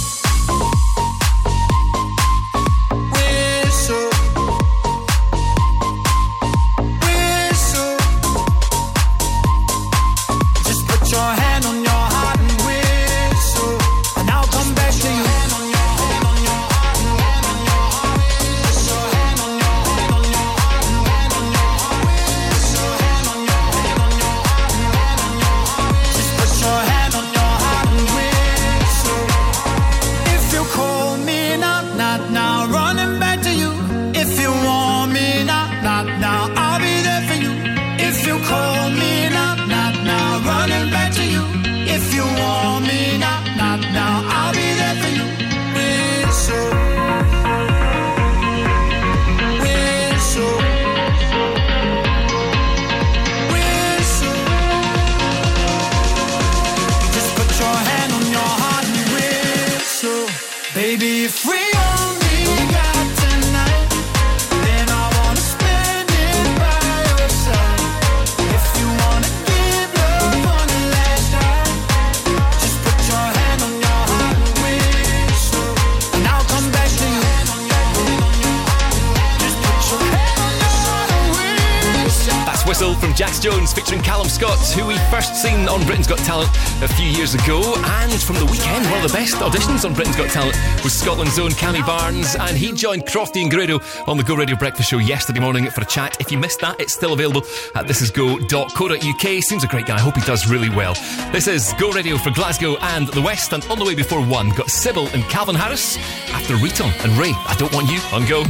Auditions on Britain's Got Talent was Scotland's own Cammy Barnes. And he joined Crofty and Grado on the Go Radio Breakfast Show yesterday morning for a chat. If you missed that, it's still available at thisisgo.co.uk. Seems a great guy. I hope he does really well. This is Go Radio for Glasgow and the West. And on the way before one, got Sybil and Calvin Harris after Riton and Ray. I don't want you on Go.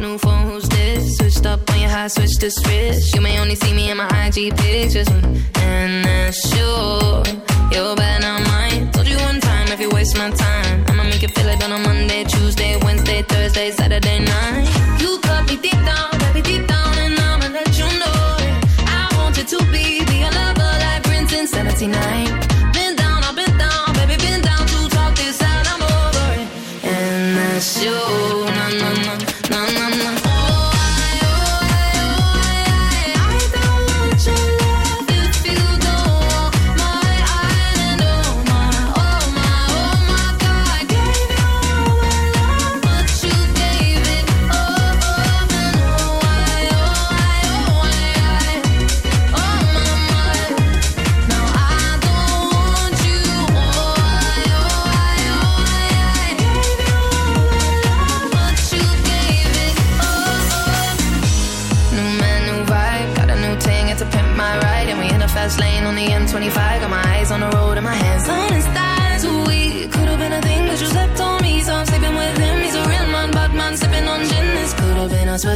New phone, who's this? Switched up on your high, switch to switch. You may only see me in my IG pictures, and that's sure. Mine. Told you one time if you waste my time, I'ma make you feel it on a Monday, Tuesday, Wednesday, Thursday, Saturday night. You cut me deep down, baby, deep down, and I'ma let you know. it. I wanted to be, be a lover like Prince in 79. Been down, I've been down, baby, been down to talk this out, I'm over it. And that's you,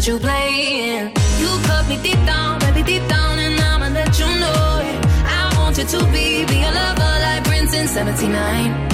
you playing. You cut me deep down, baby, deep down. And I'ma let you know it. I wanted to be, be a lover like Prince in 79.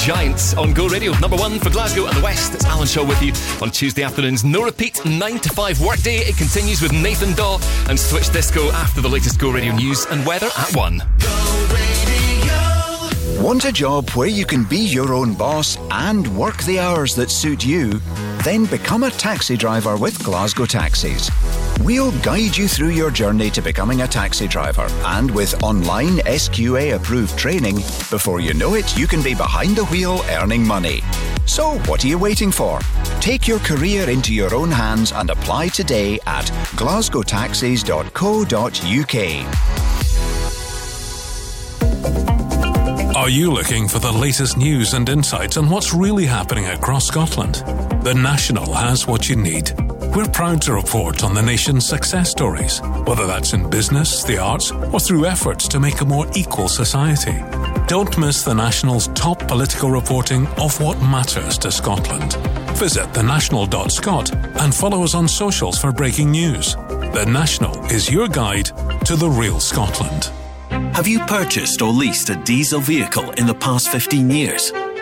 Giants on Go Radio. Number one for Glasgow and the West. It's Alan Shaw with you on Tuesday afternoons. No repeat, 9 to 5 workday. It continues with Nathan Dawe and Switch Disco after the latest Go Radio news and weather at 1. Want a job where you can be your own boss and work the hours that suit you? Then become a taxi driver with Glasgow Taxis. We'll guide you through your journey to becoming a taxi driver, and with online SQA approved training, before you know it, you can be behind the wheel earning money. So, what are you waiting for? Take your career into your own hands and apply today at glasgowtaxis.co.uk. Are you looking for the latest news and insights on what's really happening across Scotland? The National has what you need. We're proud to report on the nation's success stories, whether that's in business, the arts, or through efforts to make a more equal society. Don't miss the National's top political reporting of what matters to Scotland. Visit thenational.scot and follow us on socials for breaking news. The National is your guide to the real Scotland. Have you purchased or leased a diesel vehicle in the past 15 years?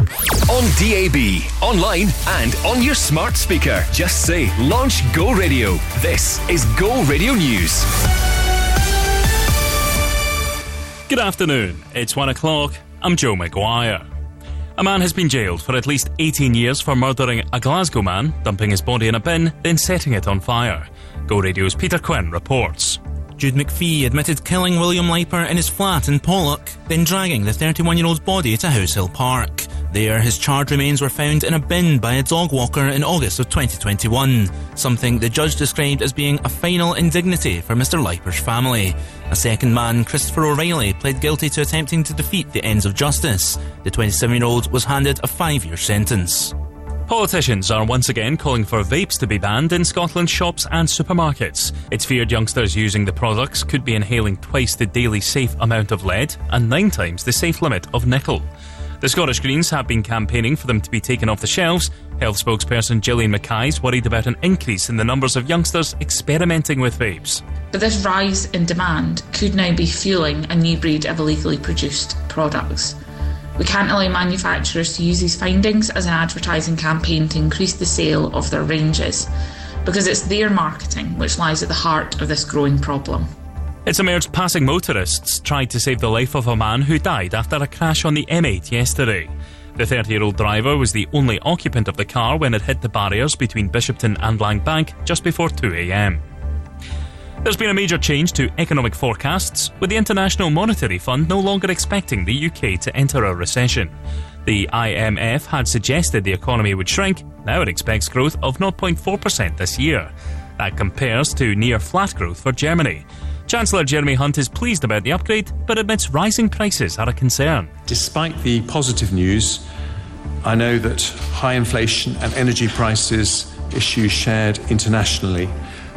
On DAB, online, and on your smart speaker. Just say launch Go Radio. This is Go Radio News. Good afternoon. It's one o'clock. I'm Joe McGuire. A man has been jailed for at least 18 years for murdering a Glasgow man, dumping his body in a bin, then setting it on fire. Go Radio's Peter Quinn reports. Jude McPhee admitted killing William Leiper in his flat in Pollok, then dragging the 31 year old's body to Househill Park. There, his charred remains were found in a bin by a dog walker in August of 2021, something the judge described as being a final indignity for Mr. Leiper's family. A second man, Christopher O'Reilly, pled guilty to attempting to defeat the ends of justice. The 27 year old was handed a five year sentence. Politicians are once again calling for vapes to be banned in Scotland's shops and supermarkets. It's feared youngsters using the products could be inhaling twice the daily safe amount of lead and nine times the safe limit of nickel. The Scottish Greens have been campaigning for them to be taken off the shelves. Health spokesperson Gillian Mackay is worried about an increase in the numbers of youngsters experimenting with vapes. But this rise in demand could now be fueling a new breed of illegally produced products. We can't allow manufacturers to use these findings as an advertising campaign to increase the sale of their ranges, because it's their marketing which lies at the heart of this growing problem. It's emerged passing motorists tried to save the life of a man who died after a crash on the M8 yesterday. The 30 year old driver was the only occupant of the car when it hit the barriers between Bishopton and Langbank just before 2am. There's been a major change to economic forecasts, with the International Monetary Fund no longer expecting the UK to enter a recession. The IMF had suggested the economy would shrink, now it expects growth of 0.4% this year. That compares to near flat growth for Germany. Chancellor Jeremy Hunt is pleased about the upgrade, but admits rising prices are a concern. Despite the positive news, I know that high inflation and energy prices, issues shared internationally,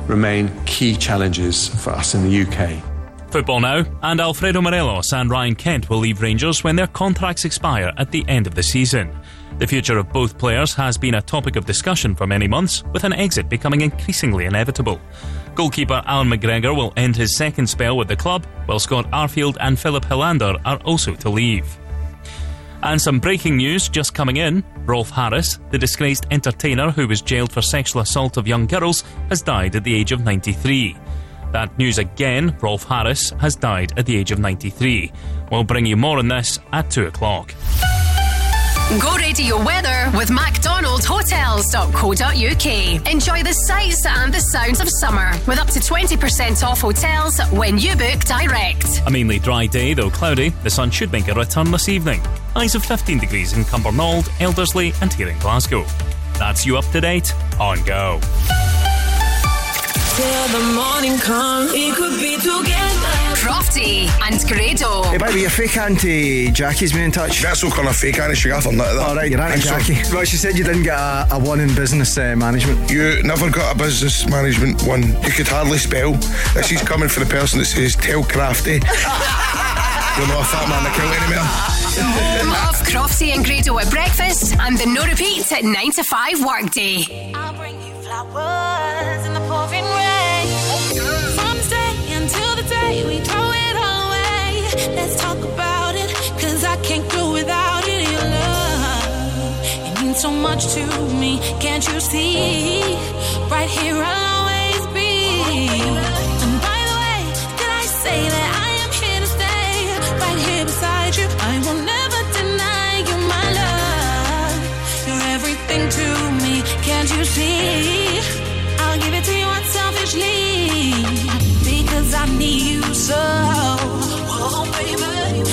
remain key challenges for us in the UK. Football now, and Alfredo Morelos and Ryan Kent will leave Rangers when their contracts expire at the end of the season. The future of both players has been a topic of discussion for many months, with an exit becoming increasingly inevitable. Goalkeeper Allan McGregor will end his second spell with the club, while Scott Arfield and Filip Helander are also to leave. And some breaking news just coming in. Rolf Harris, the disgraced entertainer who was jailed for sexual assault of young girls, has died at the age of 93. That news again, Rolf Harris has died at the age of 93. We'll bring you more on this at 2 o'clock. Go radio weather with MacDonaldHotels.co.uk. Enjoy the sights and the sounds of summer with up to 20% off hotels when you book direct. A mainly dry day, though cloudy, the sun should make a return this evening. Highs of 15 degrees in Cumbernauld, Elderslie, and here in Glasgow. That's you up to date on Go. Till the morning come, we could be together. Crofty and Grado. Hey, by the way, your fake auntie Jackie's been in touch. That's all kind of fake auntie. She got from that. All right, your auntie Thanks, sir. Jackie. Well, she said you didn't get a, a one in business uh, management. You never got a business management one. You could hardly spell. This is coming for the person that says tell crafty. You're not a fat man account anymore. Home of Crofty and Grado at breakfast and the no repeat at 9 to 5 workday. flowers means so much to me. Can't you see? Right here, I'll always be. And by the way, did I say that I am here to stay? Right here beside you, I will never deny you my love. You're everything to me, can't you see? I'll give it to you unselfishly because I need you so. Oh, baby,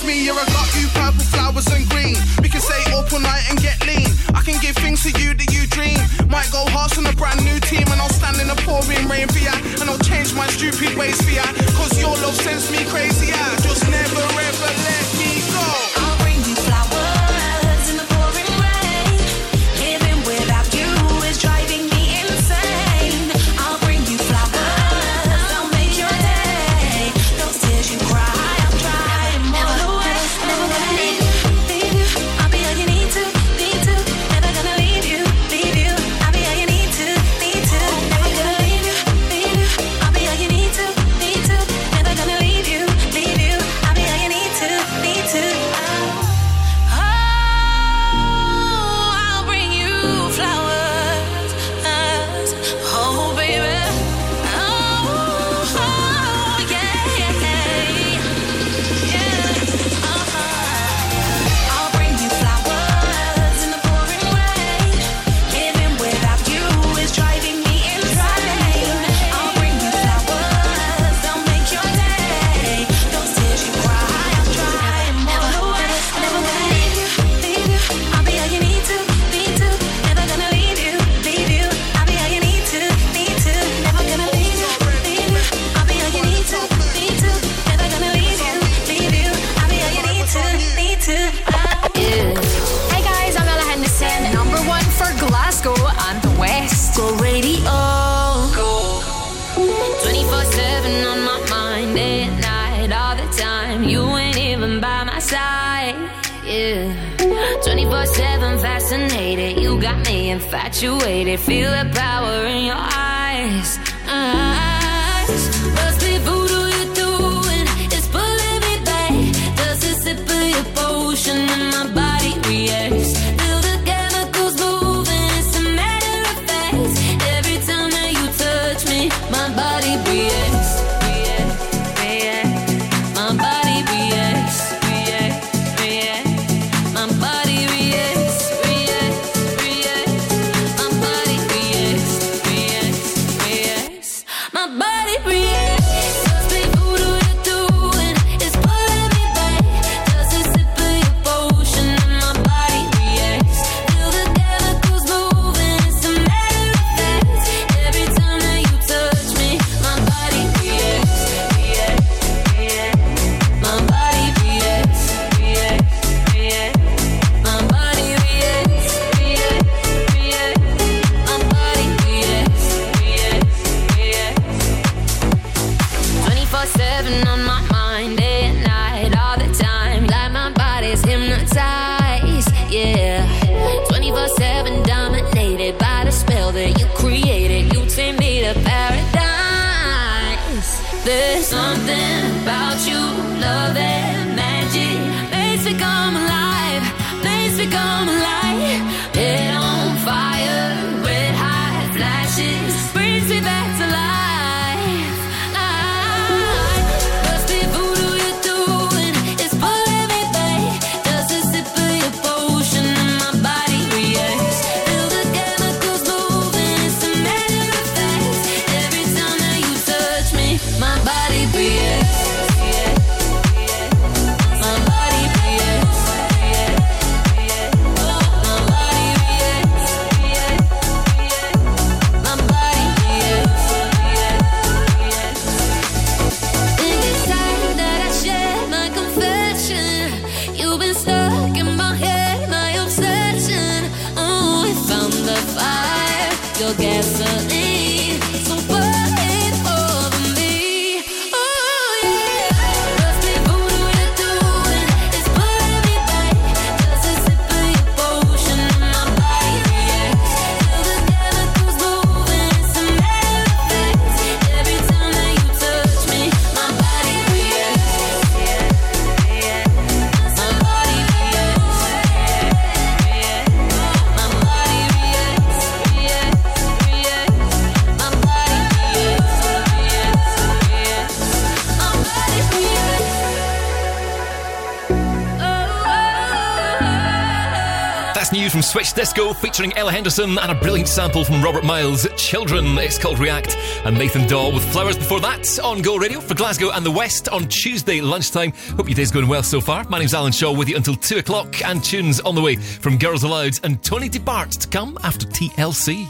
off me. You're a got you purple flowers and green. We can stay up all night and get lean. I can give things to you that you dream. Might go horse on a brand new team and I'll stand in the pouring rain for ya. And I'll change my stupid ways for ya. Cause your love sends me crazy. I just never ever let Disco featuring Ella Henderson and a brilliant sample from Robert Miles' Children. It's called React. And Nathan Dawe with Flowers before that on Go Radio for Glasgow and the West on Tuesday lunchtime. Hope your day's going well so far. My name's Alan Shaw with you until 2 o'clock and tunes on the way from Girls Aloud and Tony DeBart to come after TLC.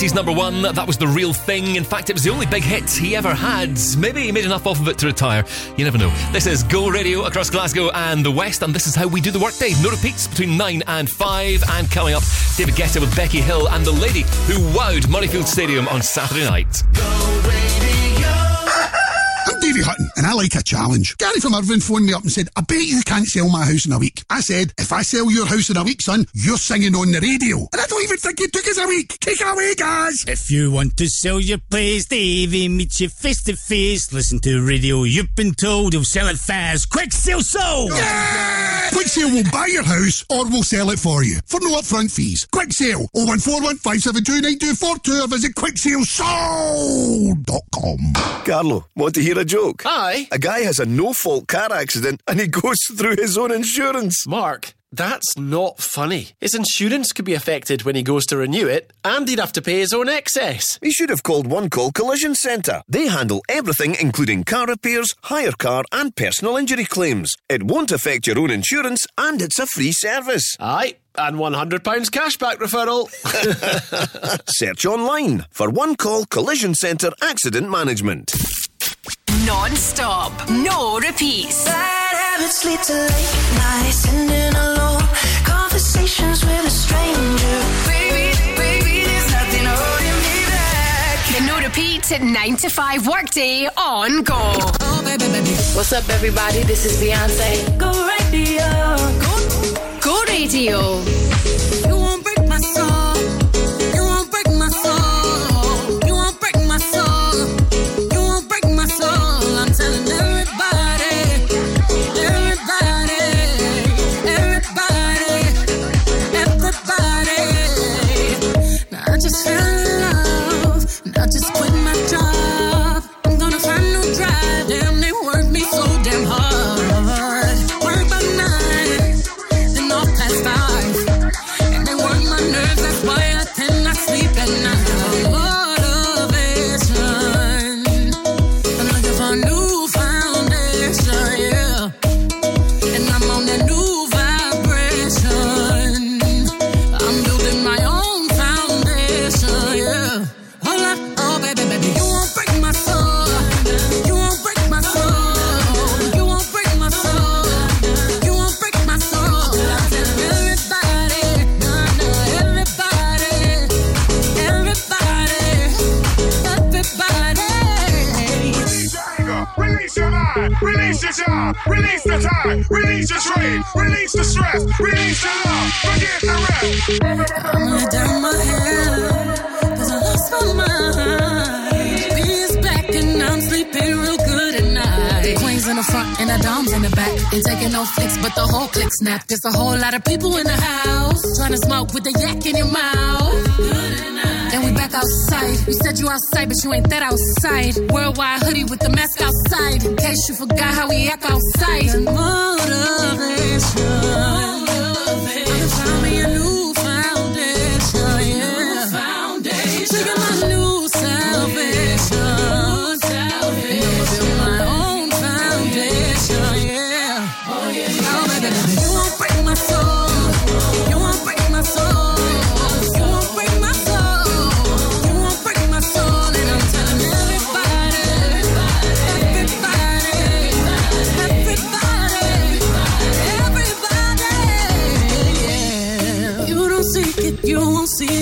He's number one. That was the real thing. In fact, it was the only big hit he ever had. Maybe he made enough off of it to retire. You never know. This is Go Radio across Glasgow and the West, and this is how we do the workday. No repeats between 9 and 5. And coming up, David Guetta with Becky Hill and the lady who wowed Murrayfield Stadium on Saturday night. Davy Hutton, and I like a challenge. Gary from Irvine phoned me up and said, I bet you can't sell my house in a week. I said, if I sell your house in a week, son, you're singing on the radio. And I even think it took us a week. Take it away, guys. If you want to sell your place, Davey meets you face to face. Listen to radio, you've been told he'll sell it fast. Quick sale sold! Yeah! Quick Sale will buy your house or we'll sell it for you for no upfront fees. Quick Sale 01415729242 or visit quicksalesold.com. Carlo, want to hear a joke? Aye. A guy has a no fault car accident and he goes through his own insurance. Mark, that's not funny. His insurance could be affected when he goes to renew it, and he'd have to pay his own excess. He should have called One Call Collision Centre. They handle everything, including car repairs, hire car, and personal injury claims. It won't affect your own insurance, and it's a free service. Aye, and £100 cashback referral. Search online for One Call Collision Centre Accident Management. Non stop, no repeats. Bad habits lead to late nights, sending alone conversations with a stranger. Baby, baby, there's nothing holding me back. The no repeat at 9 to 5 workday on Go. What's up, everybody? This is Beyonce. Go radio. Go Radio. Release your job, release the time, release your trade, release the stress, release the love, forget the rest. I'm gonna dye my hair. the back. Ain't taking no flicks, but the whole click snap. There's a whole lot of people in the house. Trying to smoke with the yak in your mouth. Then we back outside. You said you outside, but you ain't that outside. Worldwide hoodie with the mask outside. In case you forgot how we act outside. Motivation. Motivation.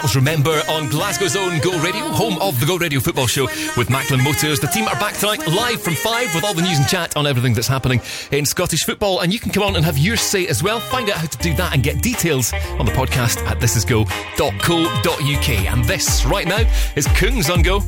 House Remember on Glasgow's own Go Radio, home of the Go Radio football show with Macklin Motors. The team are back tonight live from 5 with all the news and chat on everything that's happening in Scottish football. And you can come on and have your say as well. Find out how to do that and get details on the podcast at thisisgo.co.uk. And this right now is Kung on Go.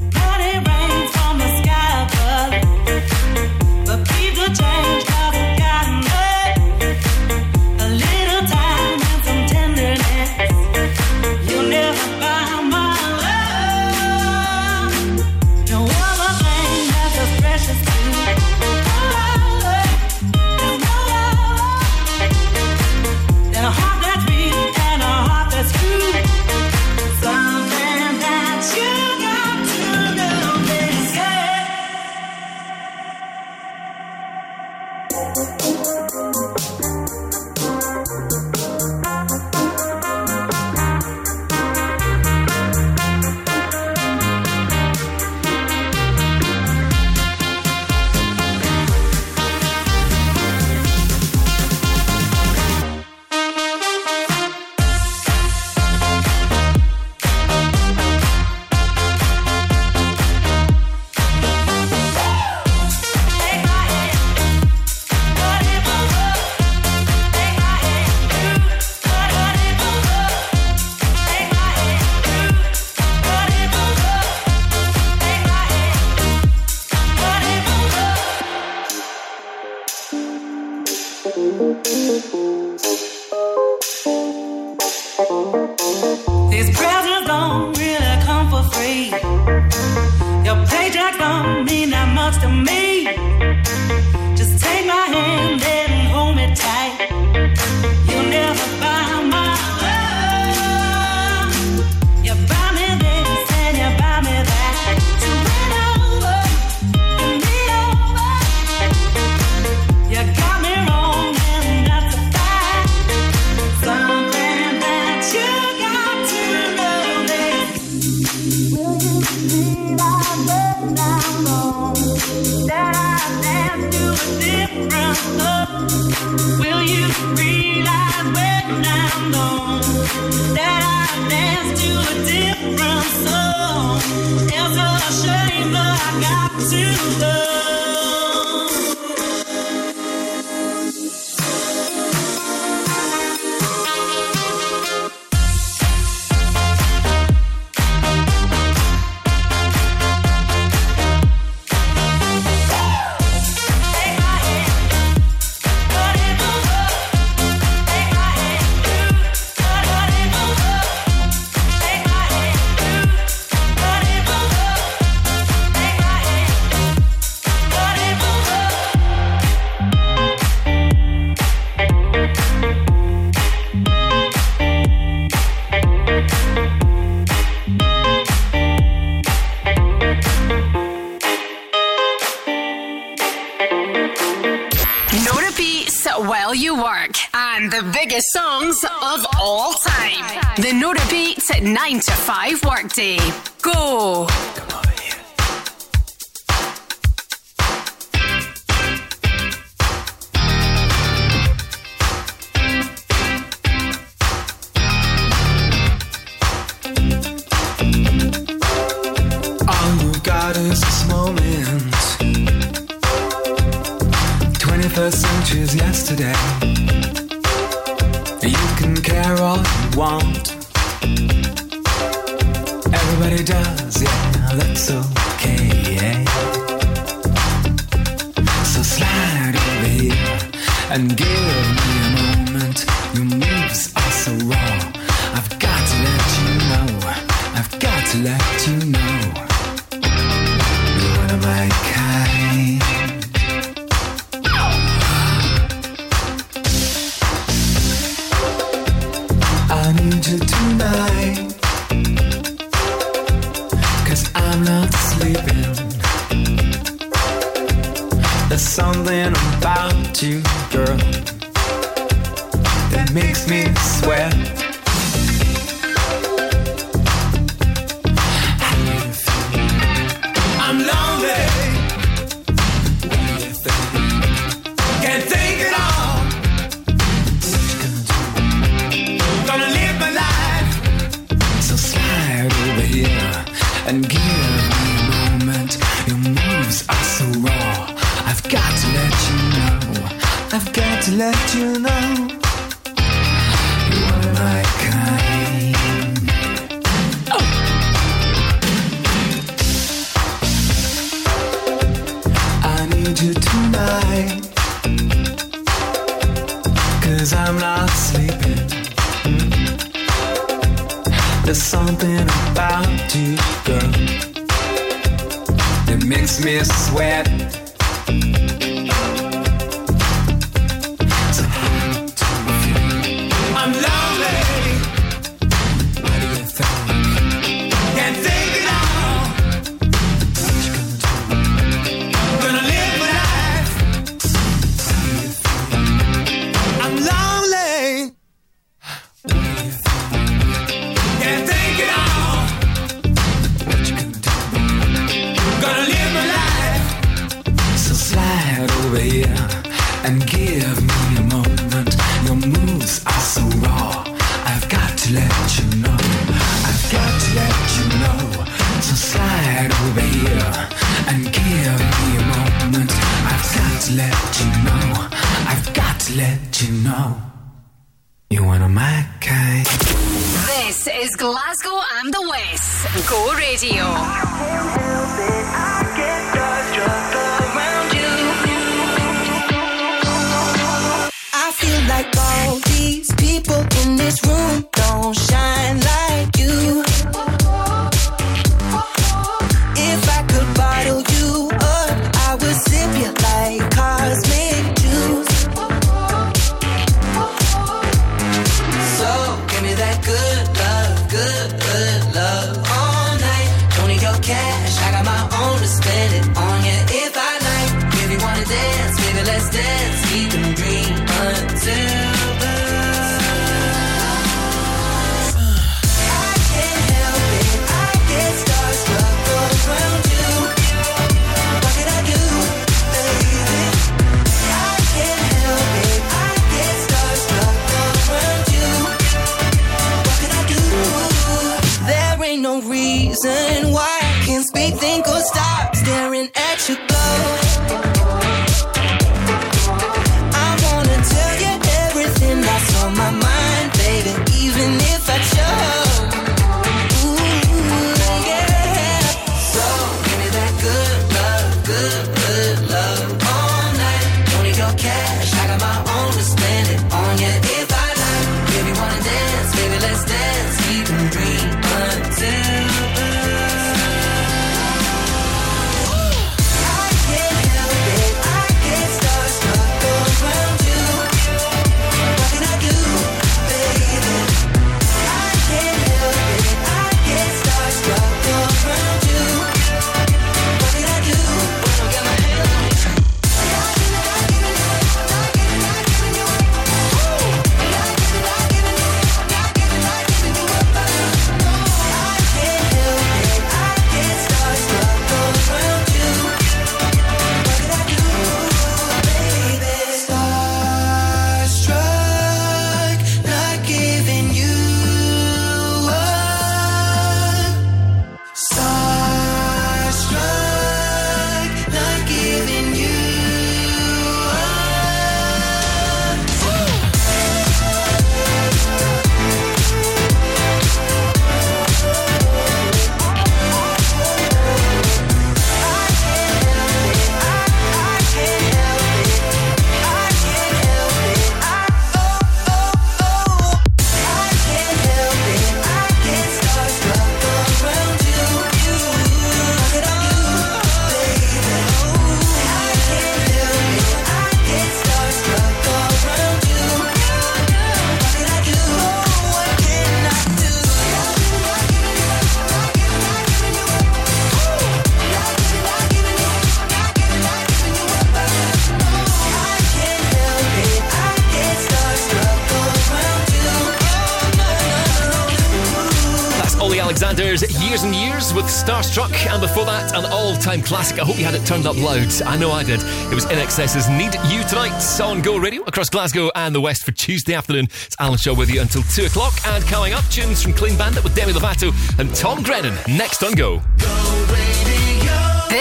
time classic. I hope you had it turned up loud. I know I did. It was INXS's Need You Tonight on Go Radio across Glasgow and the West for Tuesday afternoon. It's Alan Shaw with you until 2 o'clock. And coming up, tunes from Clean Bandit with Demi Lovato and Tom Grennan next on Go. Go.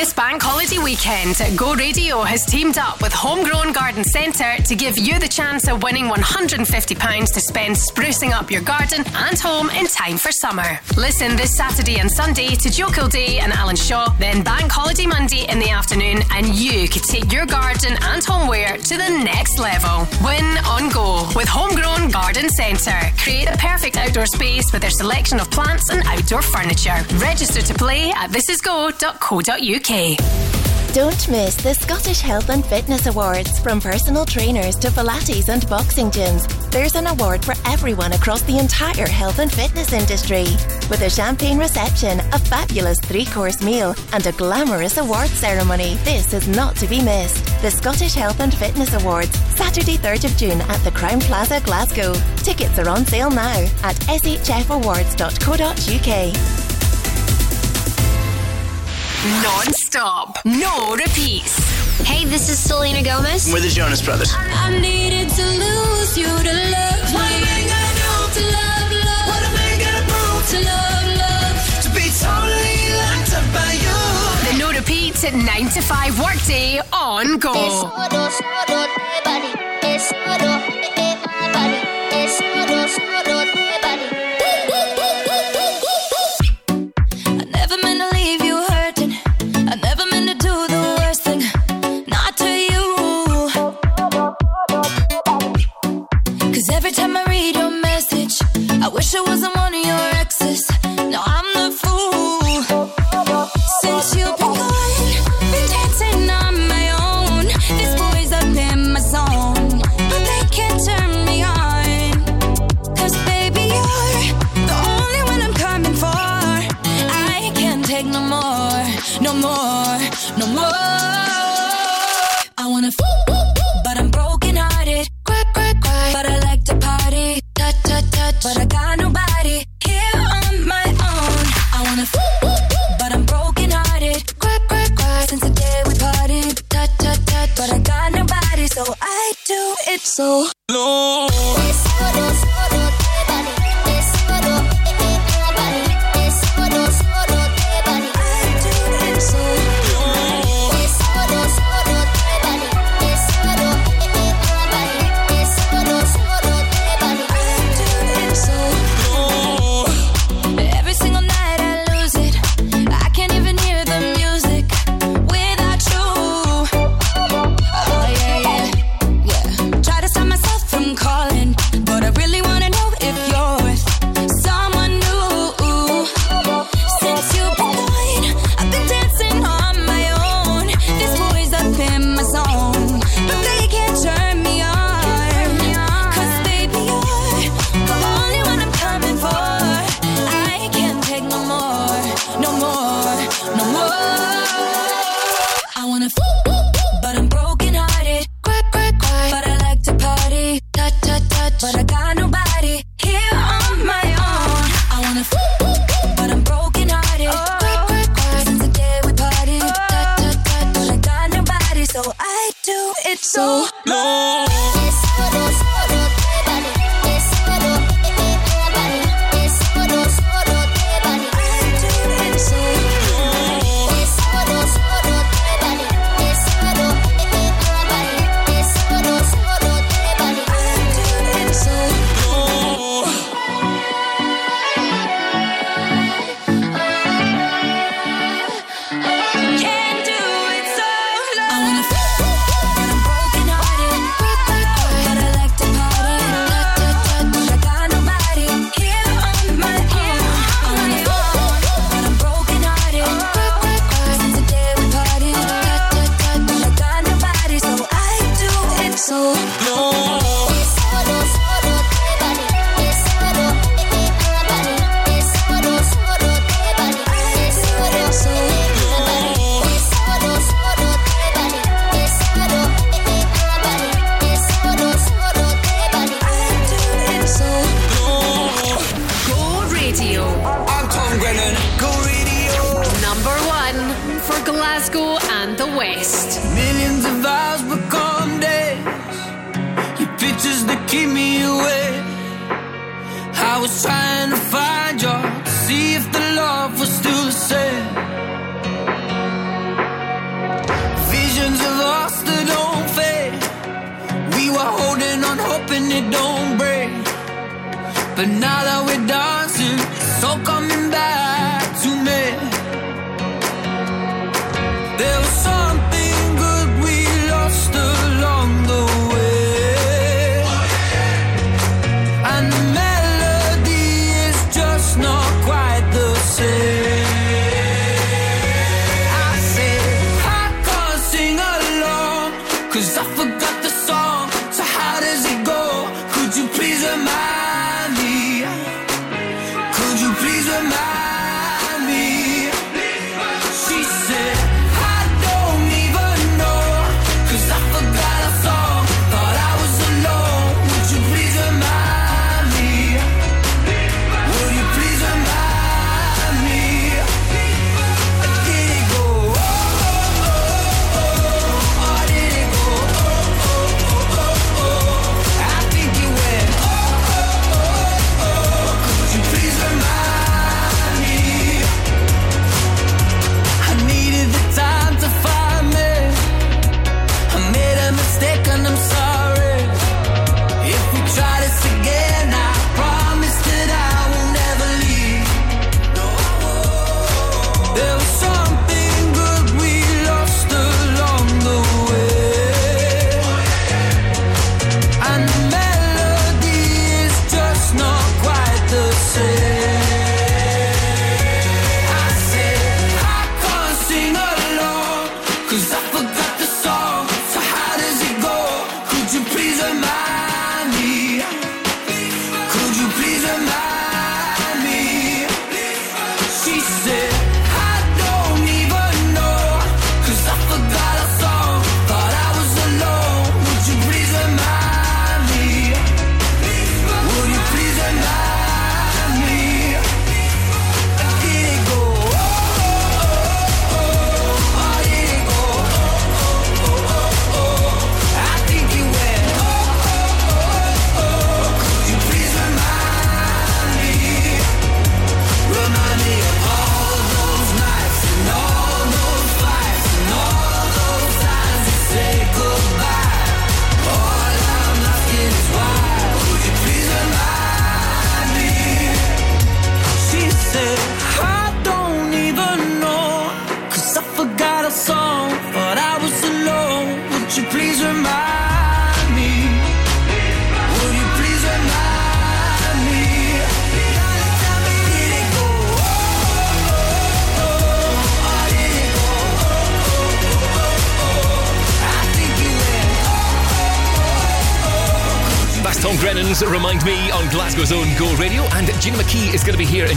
This bank holiday weekend, Go Radio has teamed up with Homegrown Garden Centre to give you the chance of winning £150 to spend sprucing up your garden and home in time for summer. Listen this Saturday and Sunday to Joe Kilday and Alan Shaw, then Bank Holiday Monday in the afternoon, and you could take your garden and homeware to the next level. Win on Go with Homegrown Garden Centre. Create a perfect outdoor space with their selection of plants and outdoor furniture. Register to play at thisisgo.co.uk. Don't miss the Scottish Health and Fitness Awards. From personal trainers to Pilates and boxing gyms, there's an award for everyone across the entire health and fitness industry. With a champagne reception, a fabulous three course meal, and a glamorous award ceremony, this is not to be missed. The Scottish Health and Fitness Awards, Saturday, 3rd of June at the Crowne Plaza, Glasgow. Tickets are on sale now at shfawards.co.uk. Non-stop, no repeats. Hey, this is Selena Gomez. We're the Jonas Brothers. I needed to lose you to love. What am I gonna do to love, love? What am I gonna prove to love, love? To be totally locked up by you. The no repeats at 9 to 5 workday on Go. I I was I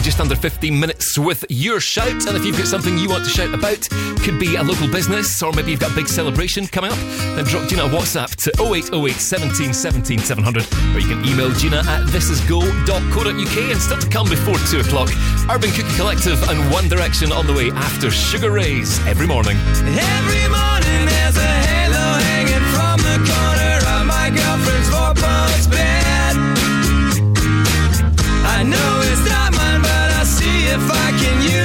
just under 15 minutes with your shout. And if you've got something you want to shout about, could be a local business or maybe you've got a big celebration coming up, then drop Gina a WhatsApp to 0808 17 17 700 or you can email Gina at thisisgo.co.uk and still to come before 2 o'clock. Urban Cookie Collective and One Direction on the way after Sugar Ray's every morning. Every morning there's a halo, halo. can you.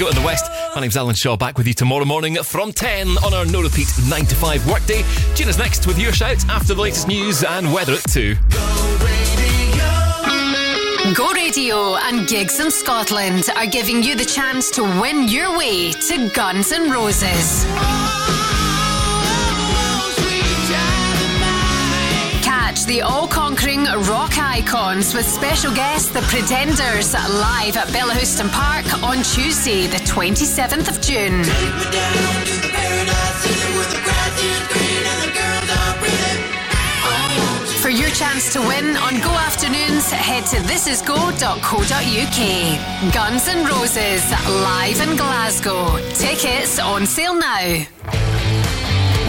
Glasgow and the West. My name's Alan Shaw, back with you tomorrow morning from 10 on our no repeat 9 to 5 workday. Gina's next with your shouts after the latest news and weather at 2. Go Radio and Gigs in Scotland are giving you the chance to win your way to Guns N' Roses. The all conquering rock icons with special guest The Pretenders live at Bellahouston Park on Tuesday, the 27th of June. For your chance to win on Go Afternoons, head to thisisgo.co.uk. Guns N' Roses, live in Glasgow. Tickets on sale now.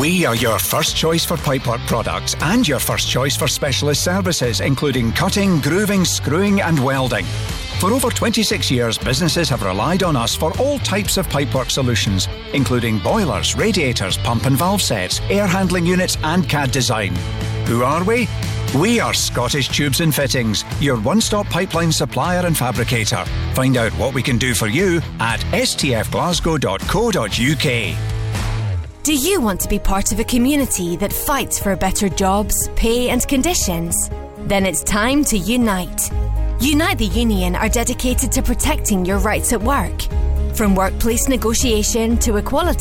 We are your first choice for pipework products and your first choice for specialist services, including cutting, grooving, screwing, and welding. For over 26 years, businesses have relied on us for all types of pipework solutions, including boilers, radiators, pump and valve sets, air handling units, and CAD design. Who are we? We are Scottish Tubes and Fittings, your one stop pipeline supplier and fabricator. Find out what we can do for you at stfglasgow.co.uk. Do you want to be part of a community that fights for better jobs, pay, and conditions? Then it's time to unite. Unite the Union are dedicated to protecting your rights at work. From workplace negotiation to equality